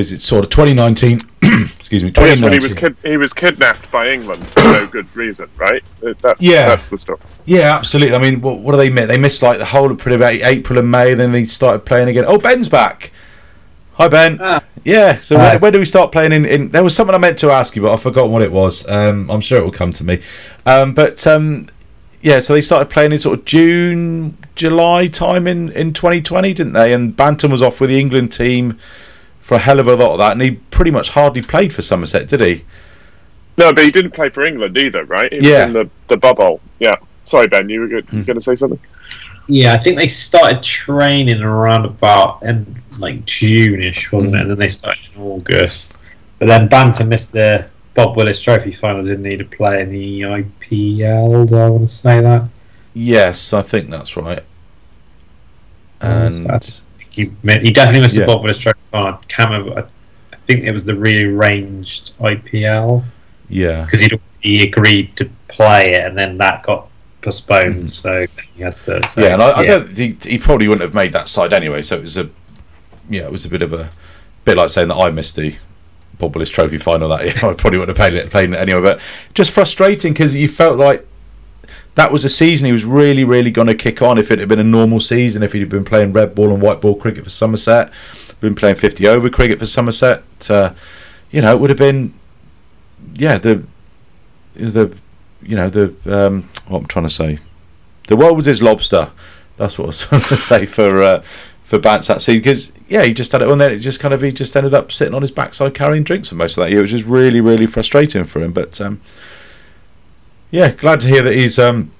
because it's sort of 2019. <clears throat> excuse me, Oh, yes, when 2019. he was kid- he was kidnapped by England for no good reason, right? That, Yeah. that's the story. Yeah, absolutely. I mean, what, what do they miss? They missed like the whole of pretty about April and May. Then they started playing again. Oh, Ben's back. Hi, Ben. Ah. Yeah. So Hi. when, when do we start playing in, in? There was something I meant to ask you, but I've forgotten what it was. Um, I'm sure it will come to me. Um, but um, yeah, so they started playing in sort of June, July time in, in 2020, didn't they? And Banton was off with the England team for a hell of a lot of that, and he pretty much hardly played for Somerset, did he? No, but he didn't play for England either, right? He was Yeah. in the, the bubble. Yeah. Sorry, Ben, you were go- Hmm. going to say something? Yeah, I think they started training around about in like June-ish, wasn't it? And then they started in August. But then Banton missed the Bob Willis Trophy final, didn't he, to play in the IPL? Do I want to say that? Yes, I think that's right. And That's- He, he definitely missed Yeah. the Trophy final. I can't remember. I, I think it was the rearranged IPL yeah, because he agreed to play it, and then that got postponed. So he had to. So, Mm. yeah, and I, I don't. He, he probably wouldn't have made that side anyway. So it was a, yeah, it was a bit of a, bit like saying that I missed the Bob Willis Trophy final that year. <laughs> I probably wouldn't have played it, played it anyway. But just frustrating because you felt like that was a season he was really, really going to kick on. If it had been a normal season, if he'd been playing red ball and white ball cricket for Somerset, been playing fifty over cricket for Somerset, uh, you know, it would have been, yeah, the, the, you know, the um, what I'm trying to say. The world was his lobster. That's what I was <laughs> trying to say for uh, for Bance that season. Because yeah, he just had it on there. It just kind of he just ended up sitting on his backside carrying drinks for most of that year, which is really really frustrating for him. But um, yeah, glad to hear that he's um.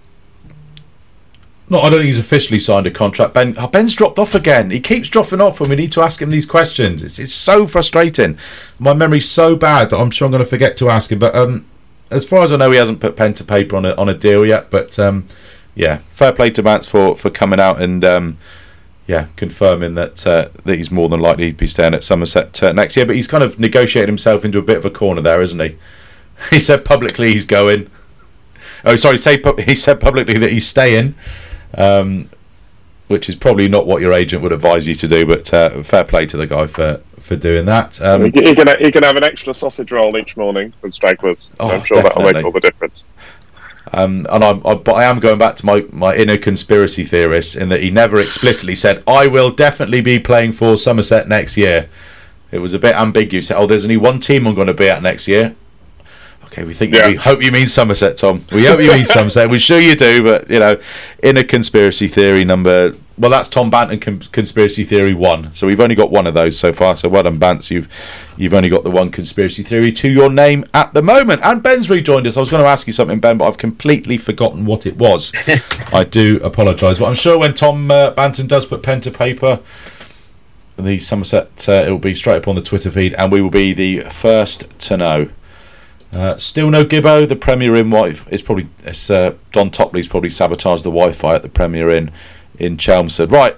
No, I don't think he's officially signed a contract. Ben oh, Ben's dropped off again. He keeps dropping off when we need to ask him these questions. It's, it's so frustrating. My memory's so bad that I'm sure I'm going to forget to ask him. But um, as far as I know, he hasn't put pen to paper on a on a deal yet. But um, yeah, fair play to Bance for, for coming out and um, yeah, confirming that uh, that he's more than likely to be staying at Somerset uh, next year. But he's kind of negotiated himself into a bit of a corner there, isn't he? <laughs> He said publicly he's going. Oh, sorry, say <laughs> he said publicly that he's staying, um, which is probably not what your agent would advise you to do. But uh, fair play to the guy for, for doing that. Um, he, can, he, can, he can have an extra sausage roll each morning from Stragglers. Oh, I'm sure that'll make all the difference. Um, and I'm, I, but I am going back to my, my inner conspiracy theorist in that he never explicitly said, I will definitely be playing for Somerset next year. It was a bit ambiguous. Oh, there's only one team I'm going to be at next year. Okay, we think Yeah. we hope you mean Somerset, Tom. We hope you mean <laughs> Somerset. We're sure you do, but you know, in a conspiracy theory number. Well, that's Tom Banton con- conspiracy theory one. So we've only got one of those so far. So well done, Bance. You've you've only got the one conspiracy theory to your name at the moment. And Ben's rejoined us. I was going to ask you something, Ben, but I've completely forgotten what it was. <laughs> I do apologise, but I'm sure when Tom uh, Banton does put pen to paper, the Somerset uh, it will be straight up on the Twitter feed, and we will be the first to know. Uh, still no Gibbo. The Premier Inn wife is probably it's, uh, Don Topley's probably sabotaged the Wi-Fi at the Premier Inn in Chelmsford. Right,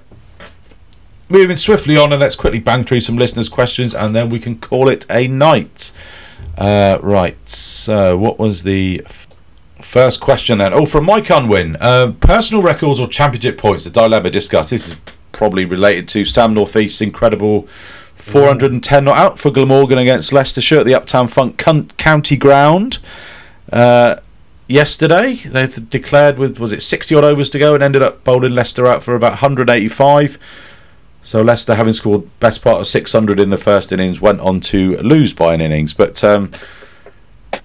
moving swiftly on, and let's quickly bang through some listeners' questions, and then we can call it a night. Uh, right. So, what was the f- first question then? Oh, from Mike Unwin. Uh, personal records or championship points? The dilemma discussed. This is probably related to Sam Northeast's incredible 410 not out for Glamorgan against Leicestershire at the Uptown Funk County Ground. Uh, yesterday. They declared with was it sixty odd overs to go and ended up bowling Leicester out for about 185. So Leicester, having scored best part of 600 in the first innings, went on to lose by an innings. But um,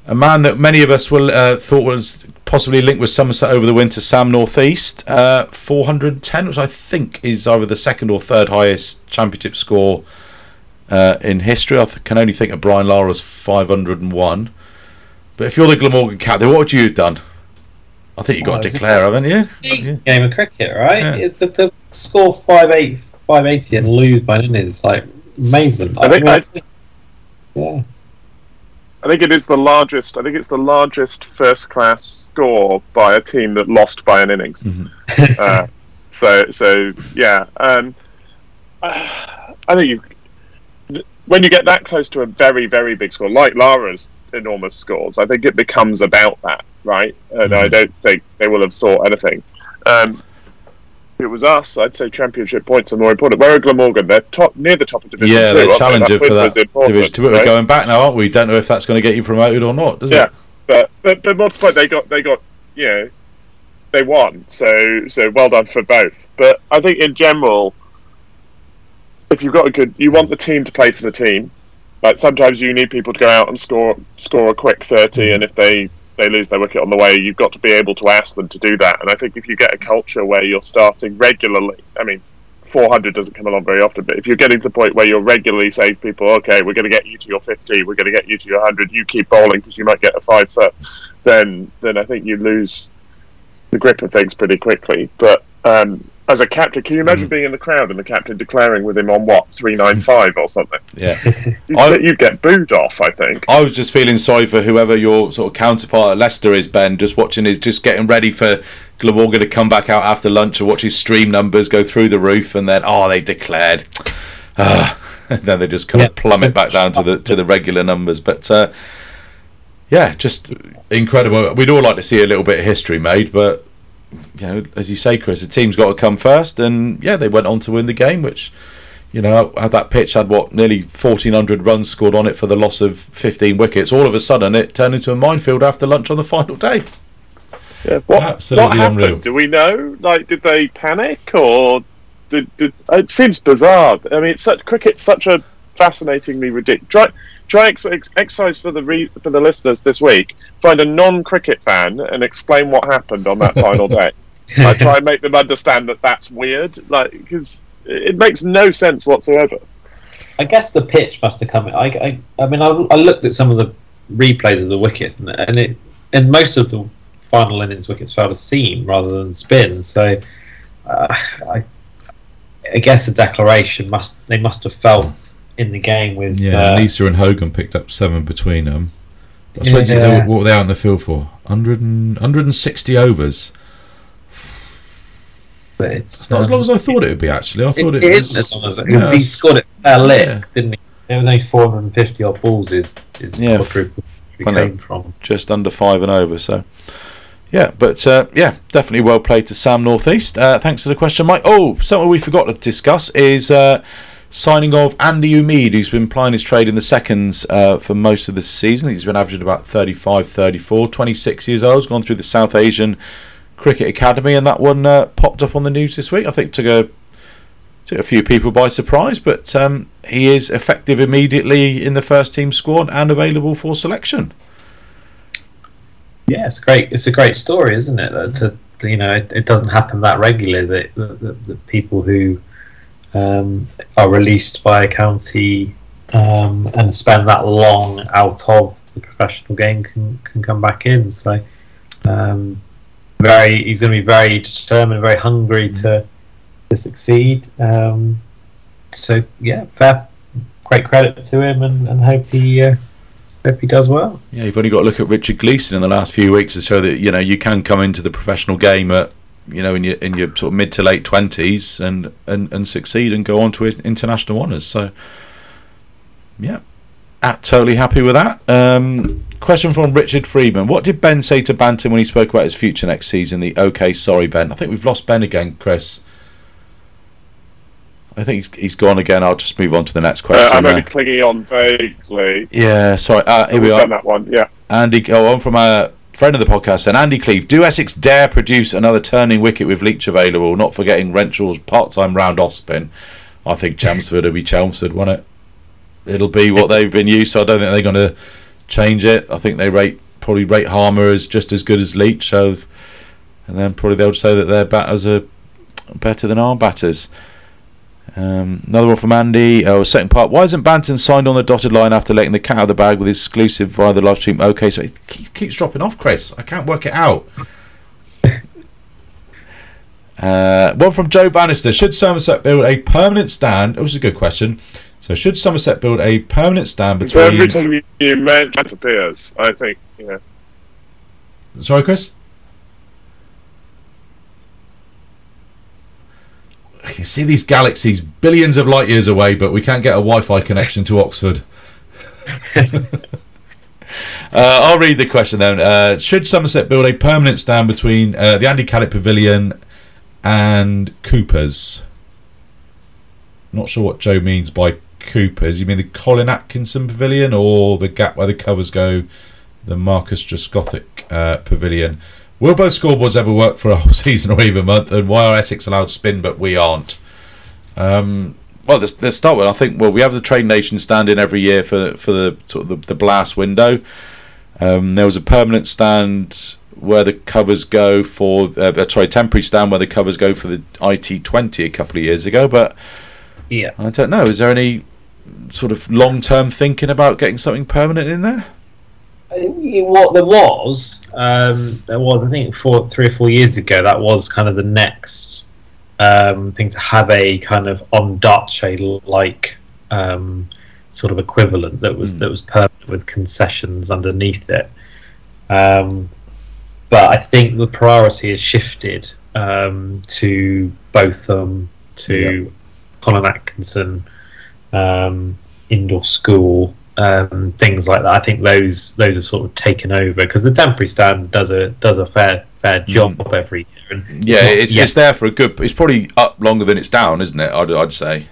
a man that many of us will uh, thought was possibly linked with Somerset over the winter, Sam Northeast, uh, 410, which I think is either the second or third highest championship score uh, in history. I th- can only think of Brian Lara's 501. But if you're the Glamorgan captain, what would you have done? I think you've got Oh, to declare, haven't you? It's a game of cricket, right? Yeah. It's a, to score 5'8", 580 and lose by an innings. Like amazing. I think mean, I- yeah. I think it is the largest. I think it's the largest first class score by a team that lost by an innings. uh, so so yeah, um, I think you th- when you get that close to a very very big score like Lara's enormous scores, I think it becomes about that, right? And I don't think they will have thought anything. Um, it was us, I'd say championship points are more important. Where are Glamorgan? They're top near the top of division Yeah, two. they're they? challenging for that division. We're going back now, aren't we? Don't know if that's going to get you promoted or not, does Yeah, it? but but but more to point, they got they got you know they won. So so well done for both. But I think in general, if you've got a good, you want the team to play for the team. Like sometimes you need people to go out and score score a quick thirty, and if they they lose their wicket on the way, you've got to be able to ask them to do that. And I think if you get a culture where you're starting regularly, I mean. 400 doesn't come along very often, but if you're getting to the point where you're regularly saying to people, okay, we're going to get you to your 50, we're going to get you to your 100, you keep bowling because you might get a five foot, then then I think you lose the grip of things pretty quickly. But um, as a captain, can you imagine being in the crowd and the captain declaring with him on what 395 or something? Yeah. <laughs> You'd, <laughs> I- get, you'd get booed off, I think. I was just feeling sorry for whoever your sort of counterpart at Leicester is, Ben. Just watching his, just getting ready for Glamorgan to come back out after lunch and watch his stream numbers go through the roof, and then oh, they declared, Ah, <sighs> and then they just kind of plummet back down to the to the regular numbers. But uh, yeah, just incredible. We'd all like to see a little bit of history made, but you know, as you say, Chris, the team's got to come first, and yeah, they went on to win the game, which you know, had that pitch had what nearly fourteen hundred runs scored on it for the loss of fifteen wickets. All of a sudden, it turned into a minefield after lunch on the final day. Yeah, what, Absolutely what happened? unreal. Do we know? Like, did they panic or did, did it seems bizarre? I mean, it's such cricket's such a fascinatingly ridiculous. Try, try ex- ex- exercise for the re- for the listeners this week. Find a non-cricket fan and explain what happened on that final day. <laughs> Like, try and make them understand that that's weird. Like, because it makes no sense whatsoever. I guess the pitch must have come. I, I, I mean, I, I looked at some of the replays of the wickets, and, and it, and most of the final innings wickets fell to seam rather than spin. So, uh, I, I guess the declaration must they must have felt in the game with Yeah, uh, Neser and Hogan picked up seven between them. I Yeah. suppose you know what were they out in the field for? 100 and, 160 overs. but it's It's not as um, long as I thought it would be. Actually, I thought it, it, it was. as long as it. Yeah, he scored it a lick, Yeah. didn't he? It was only 450 odd balls. Is is Yeah, quadruple came from. just under five and over. So, yeah, but uh, yeah, definitely well played to Sam Northeast. Uh, thanks for the question, Mike. Oh, something we forgot to discuss is uh, signing of Andy Umeed, who's been plying his trade in the seconds uh, for most of the season. He's been averaging about 35, 34, 26 years old. He's gone through the South Asian Cricket Academy, and that one uh, popped up on the news this week. I think took a took a few people by surprise, but um, he is effective immediately in the first team squad and available for selection. Yeah, it's great. It's a great story, isn't it? To, you know, it, it doesn't happen that regularly. That that, that, that people who um, are released by a county um, and spend that long out of the professional game can can come back in. So, um, very, he's going to be very determined, very hungry to to succeed. Um, so, yeah, fair, great credit to him, and, and hope he uh, hope he does well. Yeah, you've only got to look at Richard Gleeson in the last few weeks to show that you know you can come into the professional game at you know in your in your sort of mid to late twenties and, and and succeed and go on to international honours. So yeah, at totally happy with that. Um, question from Richard Freeman: What did Ben say to Banton when he spoke about his future next season? The okay, sorry, Ben. I think we've lost Ben again, Chris. I think he's, he's gone again. I'll just move on to the next Uh, question. I'm uh. only clinging on vaguely. yeah, sorry. Uh, here we are. that one. Yeah. Andy, oh, on from uh, friend of the podcast, and Andy Cleve, do Essex dare produce another turning wicket with Leach available? Not forgetting Renshaw's part-time round off spin. I think Chelmsford will be Chelmsford, won't it? It'll be what they've been used. So I don't think they're going to change it. I think they rate probably rate Harmer as just as good as Leach. So, and then probably they'll say that their batters are better than our batters. Um, another one from Andy. Oh, second part. Why isn't Banton signed on the dotted line after letting the cat out of the bag with his exclusive via the live stream? Okay, so it keeps, dropping off, Chris. I can't work it out. Uh, one from Joe Bannister. Should Somerset build a permanent stand? That was a good question. So, should Somerset build a permanent stand between? So every time you mention appears, I think, yeah. Sorry, Chris? You see these galaxies billions of light years away, but we can't get a Wi Fi connection to Oxford. <laughs> Uh, I'll read the question then. Uh, should Somerset build a permanent stand between uh, the Andy Caddick Pavilion and Cooper's? Not sure what Joe means by Cooper's. You mean the Colin Atkinson Pavilion or the gap where the covers go, the Marcus Trescothick uh, Pavilion? Will both scoreboards ever work for a whole <laughs> season or even a month? And why are Essex allowed spin but we aren't? Um, well, let's, let's start with. I think well, we have the Trade Nation stand in every year for for the sort of the, the blast window. Um, there was a permanent stand where the covers go for uh, sorry temporary stand where the covers go for the IT twenty a couple of years ago. But Yeah. I don't know. Is there any sort of long term thinking about getting something permanent in there? What there was, um, there was I think four, three or four years ago. That was kind of the next um, thing to have a kind of Ondaatje like um, sort of equivalent that was Mm. that was permanent with concessions underneath it. Um, but I think the priority has shifted um, to Botham, to Colin Atkinson, um, indoor school, um, things like that. I think those those have sort of taken over because the temporary stand does a does a fair fair job every year. And Yeah, it's it's there for a good. It's probably up longer than it's down, isn't it? I'd I'd say.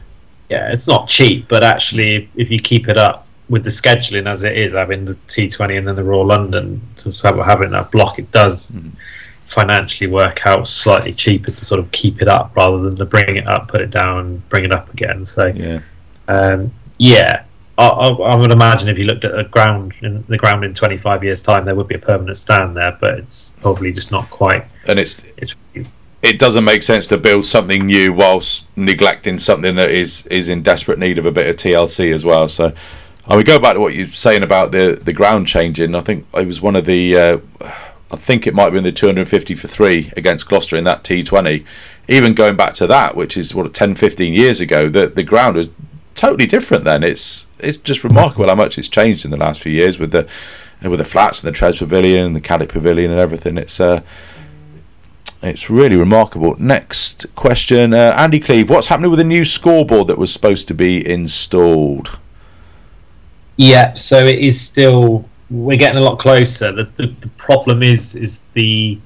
yeah, it's not cheap, but actually, if you keep it up with the scheduling as it is, having the T20 and then the Royal London, to sort of having that block, it does Mhm. financially work out slightly cheaper to sort of keep it up rather than to bring it up, put it down, bring it up again. So, Yeah. um, yeah. I, I, I would imagine if you looked at the ground in the ground in 25 years' time, there would be a permanent stand there, but it's probably just not quite. And it's It's it doesn't make sense to build something new whilst neglecting something that is is in desperate need of a bit of TLC as well. So, I would go back to what you're saying about the the ground changing. I think it was one of the. Uh, I think it might have been the 250 for three against Gloucester in that T20. Even going back to that, which is what 10, 15 years ago, the the ground was totally different then. It's it's just remarkable how much it's changed in the last few years with the with the flats and the Tres Pavilion, and the Caddick Pavilion, and everything. It's uh, it's really remarkable. Next question, uh, Andy Cleve. What's happening with the new scoreboard that was supposed to be installed? Yeah, so it is still. We're getting a lot closer. The, the, the problem is is the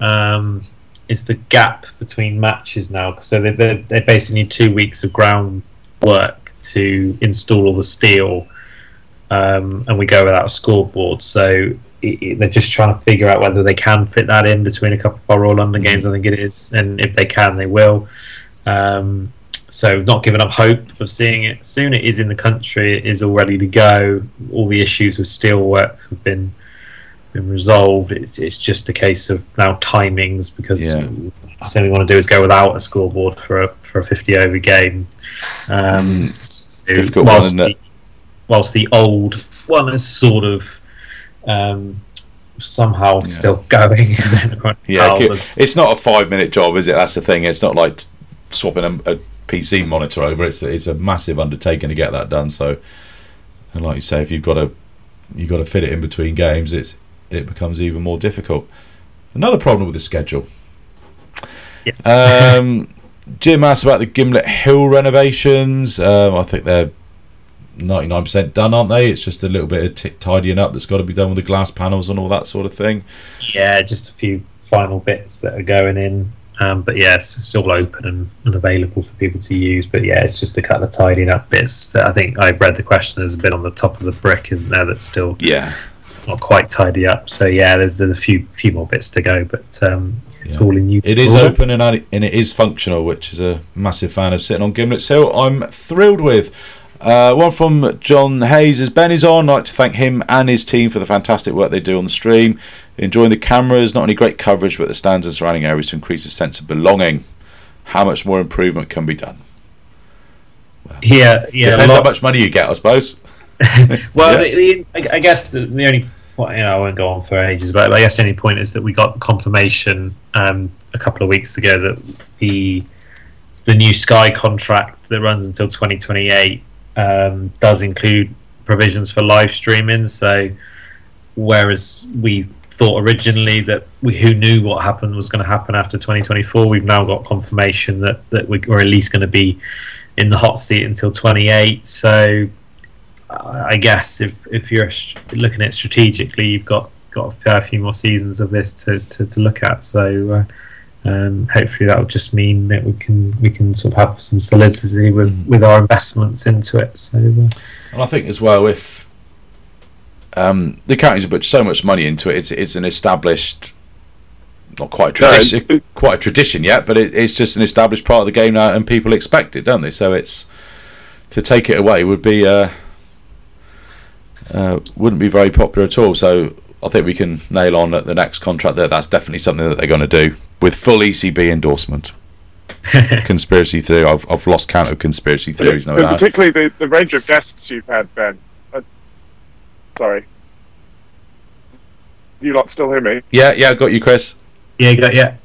um, is the gap between matches now. So they they basically need two weeks of ground work to install all the steel, um, and we go without a scoreboard. So it, it, they're just trying to figure out whether they can fit that in between a couple of our Royal London games. I think it is, and if they can, they will. Um, so not giving up hope of seeing it soon. It is in the country. It is all ready to go. All the issues with steelwork have been been resolved. It's it's just a case of now timings because Yeah. the thing we want to do is go without a scoreboard for a for a fifty over game. Um, so Mm. Difficult whilst isn't the- whilst the old one is sort of um, somehow Yeah. still going. <laughs> Yeah, ki- it's not a five minute job, is it? That's the thing. It's not like swapping a, a PC monitor over. It's it's a massive undertaking to get that done. So, and like you say, if you've got to you've got to fit it in between games, it's it becomes even more difficult. Another problem with the schedule. yes. Um, <laughs> Jim asked about the Gimblett Hill renovations. Um, I think they're ninety nine percent done, aren't they? It's just a little bit of t- tidying up that's got to be done with the glass panels and all that sort of thing. Yeah, just a few final bits that are going in. Um, but yeah, it's, it's all open and, and available for people to use. But yeah, it's just a couple of tidying up bits. That I think I read the question. There's a bit on the top of the brick, isn't there? That's still Yeah, not quite tidy up. So yeah, there's there's a few few more bits to go, but um, it's Yeah. all in you. It is open and and it is functional, which is a massive fan of sitting on Gimblett's Hill. I'm thrilled with. Uh, one from John Hayes as Ben is on. I'd like to thank him and his team for the fantastic work they do on the stream. Enjoying the cameras, not only great coverage, but the stands and surrounding areas to increase the sense of belonging. How much more improvement can be done? Yeah, yeah. Depends how much money you get, I suppose. <laughs> Well, Yeah. the, the, I I guess the, the only well, you know, I won't go on for ages, but I guess the only point is that we got confirmation um, a couple of weeks ago that the the new Sky contract that runs until 2028 um, does include provisions for live streaming. So, whereas we thought originally that we who knew what happened was going to happen after 2024, we've now got confirmation that that we- we're at least going to be in the hot seat until 28. So I guess if if you're looking at it strategically, you've got got a fair few more seasons of this to, to, to look at. So uh, um, hopefully that will just mean that we can we can sort of have some solidity with, with our investments into it. So uh, And I think as well, if um, the counties have put so much money into it, it's it's an established, not quite a tradition, it's- quite a tradition yet, but it, it's just an established part of the game now, and people expect it, don't they? So it's to take it away would be uh, uh, wouldn't be very popular at all. So I think we can nail on at the next contract there. That's definitely something that they're going to do with full ECB endorsement. <laughs> conspiracy theory. I've, I've lost count of conspiracy theories now. Particularly the, the range of guests you've had, Ben. Uh, sorry. You lot still hear me? Yeah, yeah, I got you, Chris. yeah, you got, yeah.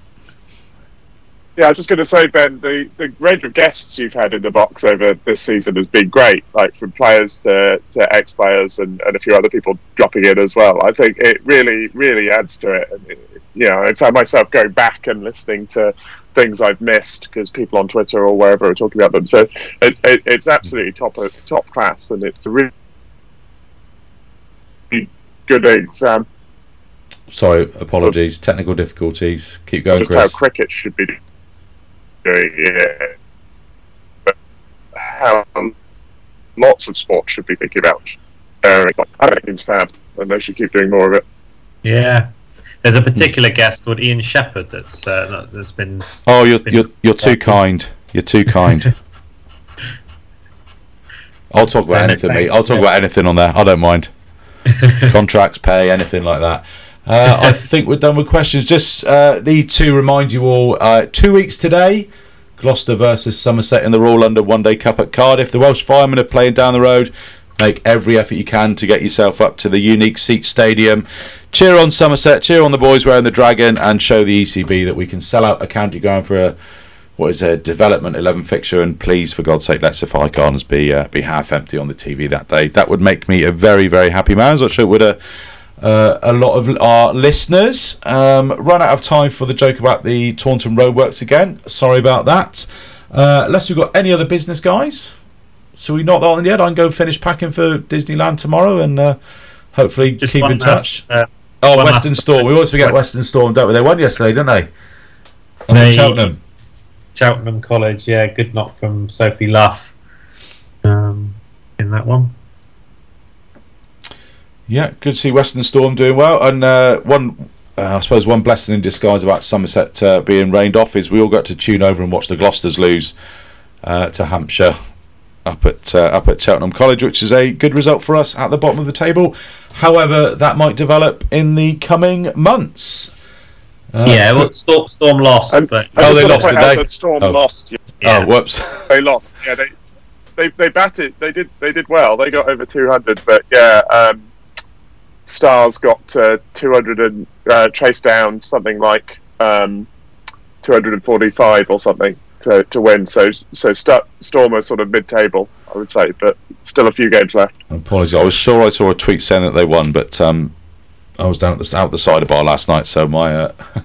Yeah, I was just going to say, Ben, the, the range of guests you've had in the box over this season has been great, like from players to, to ex players and, and a few other people dropping in as well. I think it really, really adds to it. And, it- you know, I found myself going back and listening to things I've missed because people on Twitter or wherever are talking about them. So it's it, it's absolutely top of, top class, and it's a really good exam Sorry, apologies. Technical difficulties. Keep going, just how cricket should be doing it. But how lots of sports should be thinking about. Uh, I think it's fab, and they should keep doing more of it. Yeah. There's a particular guest called Ian Shepherd that's uh, that's been Oh, you're you're you're too kind. You're too kind. <laughs> I'll talk about anything, mate. I'll talk about anything on there. I don't mind. <laughs> Contracts, pay, anything like that. Uh, I think we're done with questions. Just uh, need to remind you all: uh, two weeks today, Gloucester versus Somerset in the Royal London One Day Cup at Cardiff. The Welsh Firemen are playing down the road. Make every effort you can to get yourself up to the unique seat stadium. Cheer on Somerset, cheer on the boys wearing the dragon, and show the ECB that we can sell out a county ground for a what is a development 11 fixture. And please, for God's sake, let Sophia Gardens be uh, be half empty on the TV that day. That would make me a very very happy man. as I'm sure it would a uh, a lot of our listeners. Um, run out of time for the joke about the Taunton Roadworks again. Sorry about that. Uh, unless we've got any other business, guys. So we knock that on the head. I can go finish packing for Disneyland tomorrow and uh, hopefully just keep in touch. last, uh, oh, Western Storm. We always forget Western Storm, don't we? They won yesterday, didn't they? They- Cheltenham. Cheltenham College. Yeah, good knock from Sophie Luff um, in that one. Yeah, good to see Western Storm doing well. And uh, one, uh, I suppose, one blessing in disguise about Somerset uh, being rained off is we all got to tune over and watch the Gloucesters lose uh, to Hampshire up at uh, up at Cheltenham College, which is a good result for us at the bottom of the table. However, that might develop in the coming months. Uh, yeah, well, Storm, Storm lost, And but Oh, they lost, point did they? Storm Oh. lost. yes, yeah. Oh, whoops! They lost. Yeah, they they they batted. They did they did well. They got over 200, but yeah, um, Stars got uh, 200 and uh, chased down something like um, 245 or something to, to win. So so St- Storm are sort of mid-table, I would say, but still a few games left. I Apologies. I was sure I saw a tweet saying that they won, but um, I was down at the out the cider bar last night, so my uh, <laughs>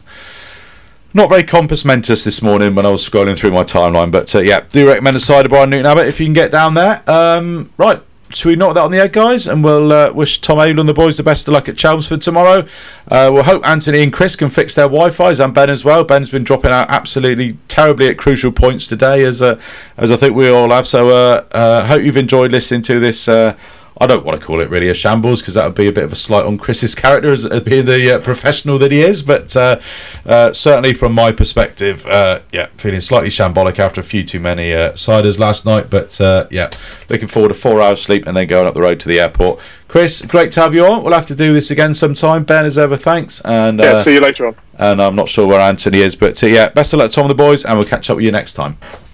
not very compass mentis this morning when I was scrolling through my timeline. But uh, yeah, do recommend a cider bar in Newton Abbot if you can get down there. Um, right. Should we knock that on the head, guys? And we'll uh, wish Tom Abell and the boys the best of luck at Chelmsford tomorrow. Uh, we'll hope Anthony and Chris can fix their Wi-Fi's and Ben as well. Ben's been dropping out absolutely terribly at crucial points today, as uh, as I think we all have. So uh, uh, hope you've enjoyed listening to this. I don't want to call it really a shambles because that would be a bit of a slight on Chris's character as, as being the uh, professional that he is. But uh, uh, certainly from my perspective, uh, yeah, feeling slightly shambolic after a few too many uh, ciders last night. But uh, yeah, looking forward to four hours sleep and then going up the road to the airport. Chris, great to have you on. We'll have to do this again sometime. Ben, as ever, thanks. And Yeah, see you later on. and I'm not sure where Anthony is, but yeah, best of luck to Tom and the boys, and we'll catch up with you next time.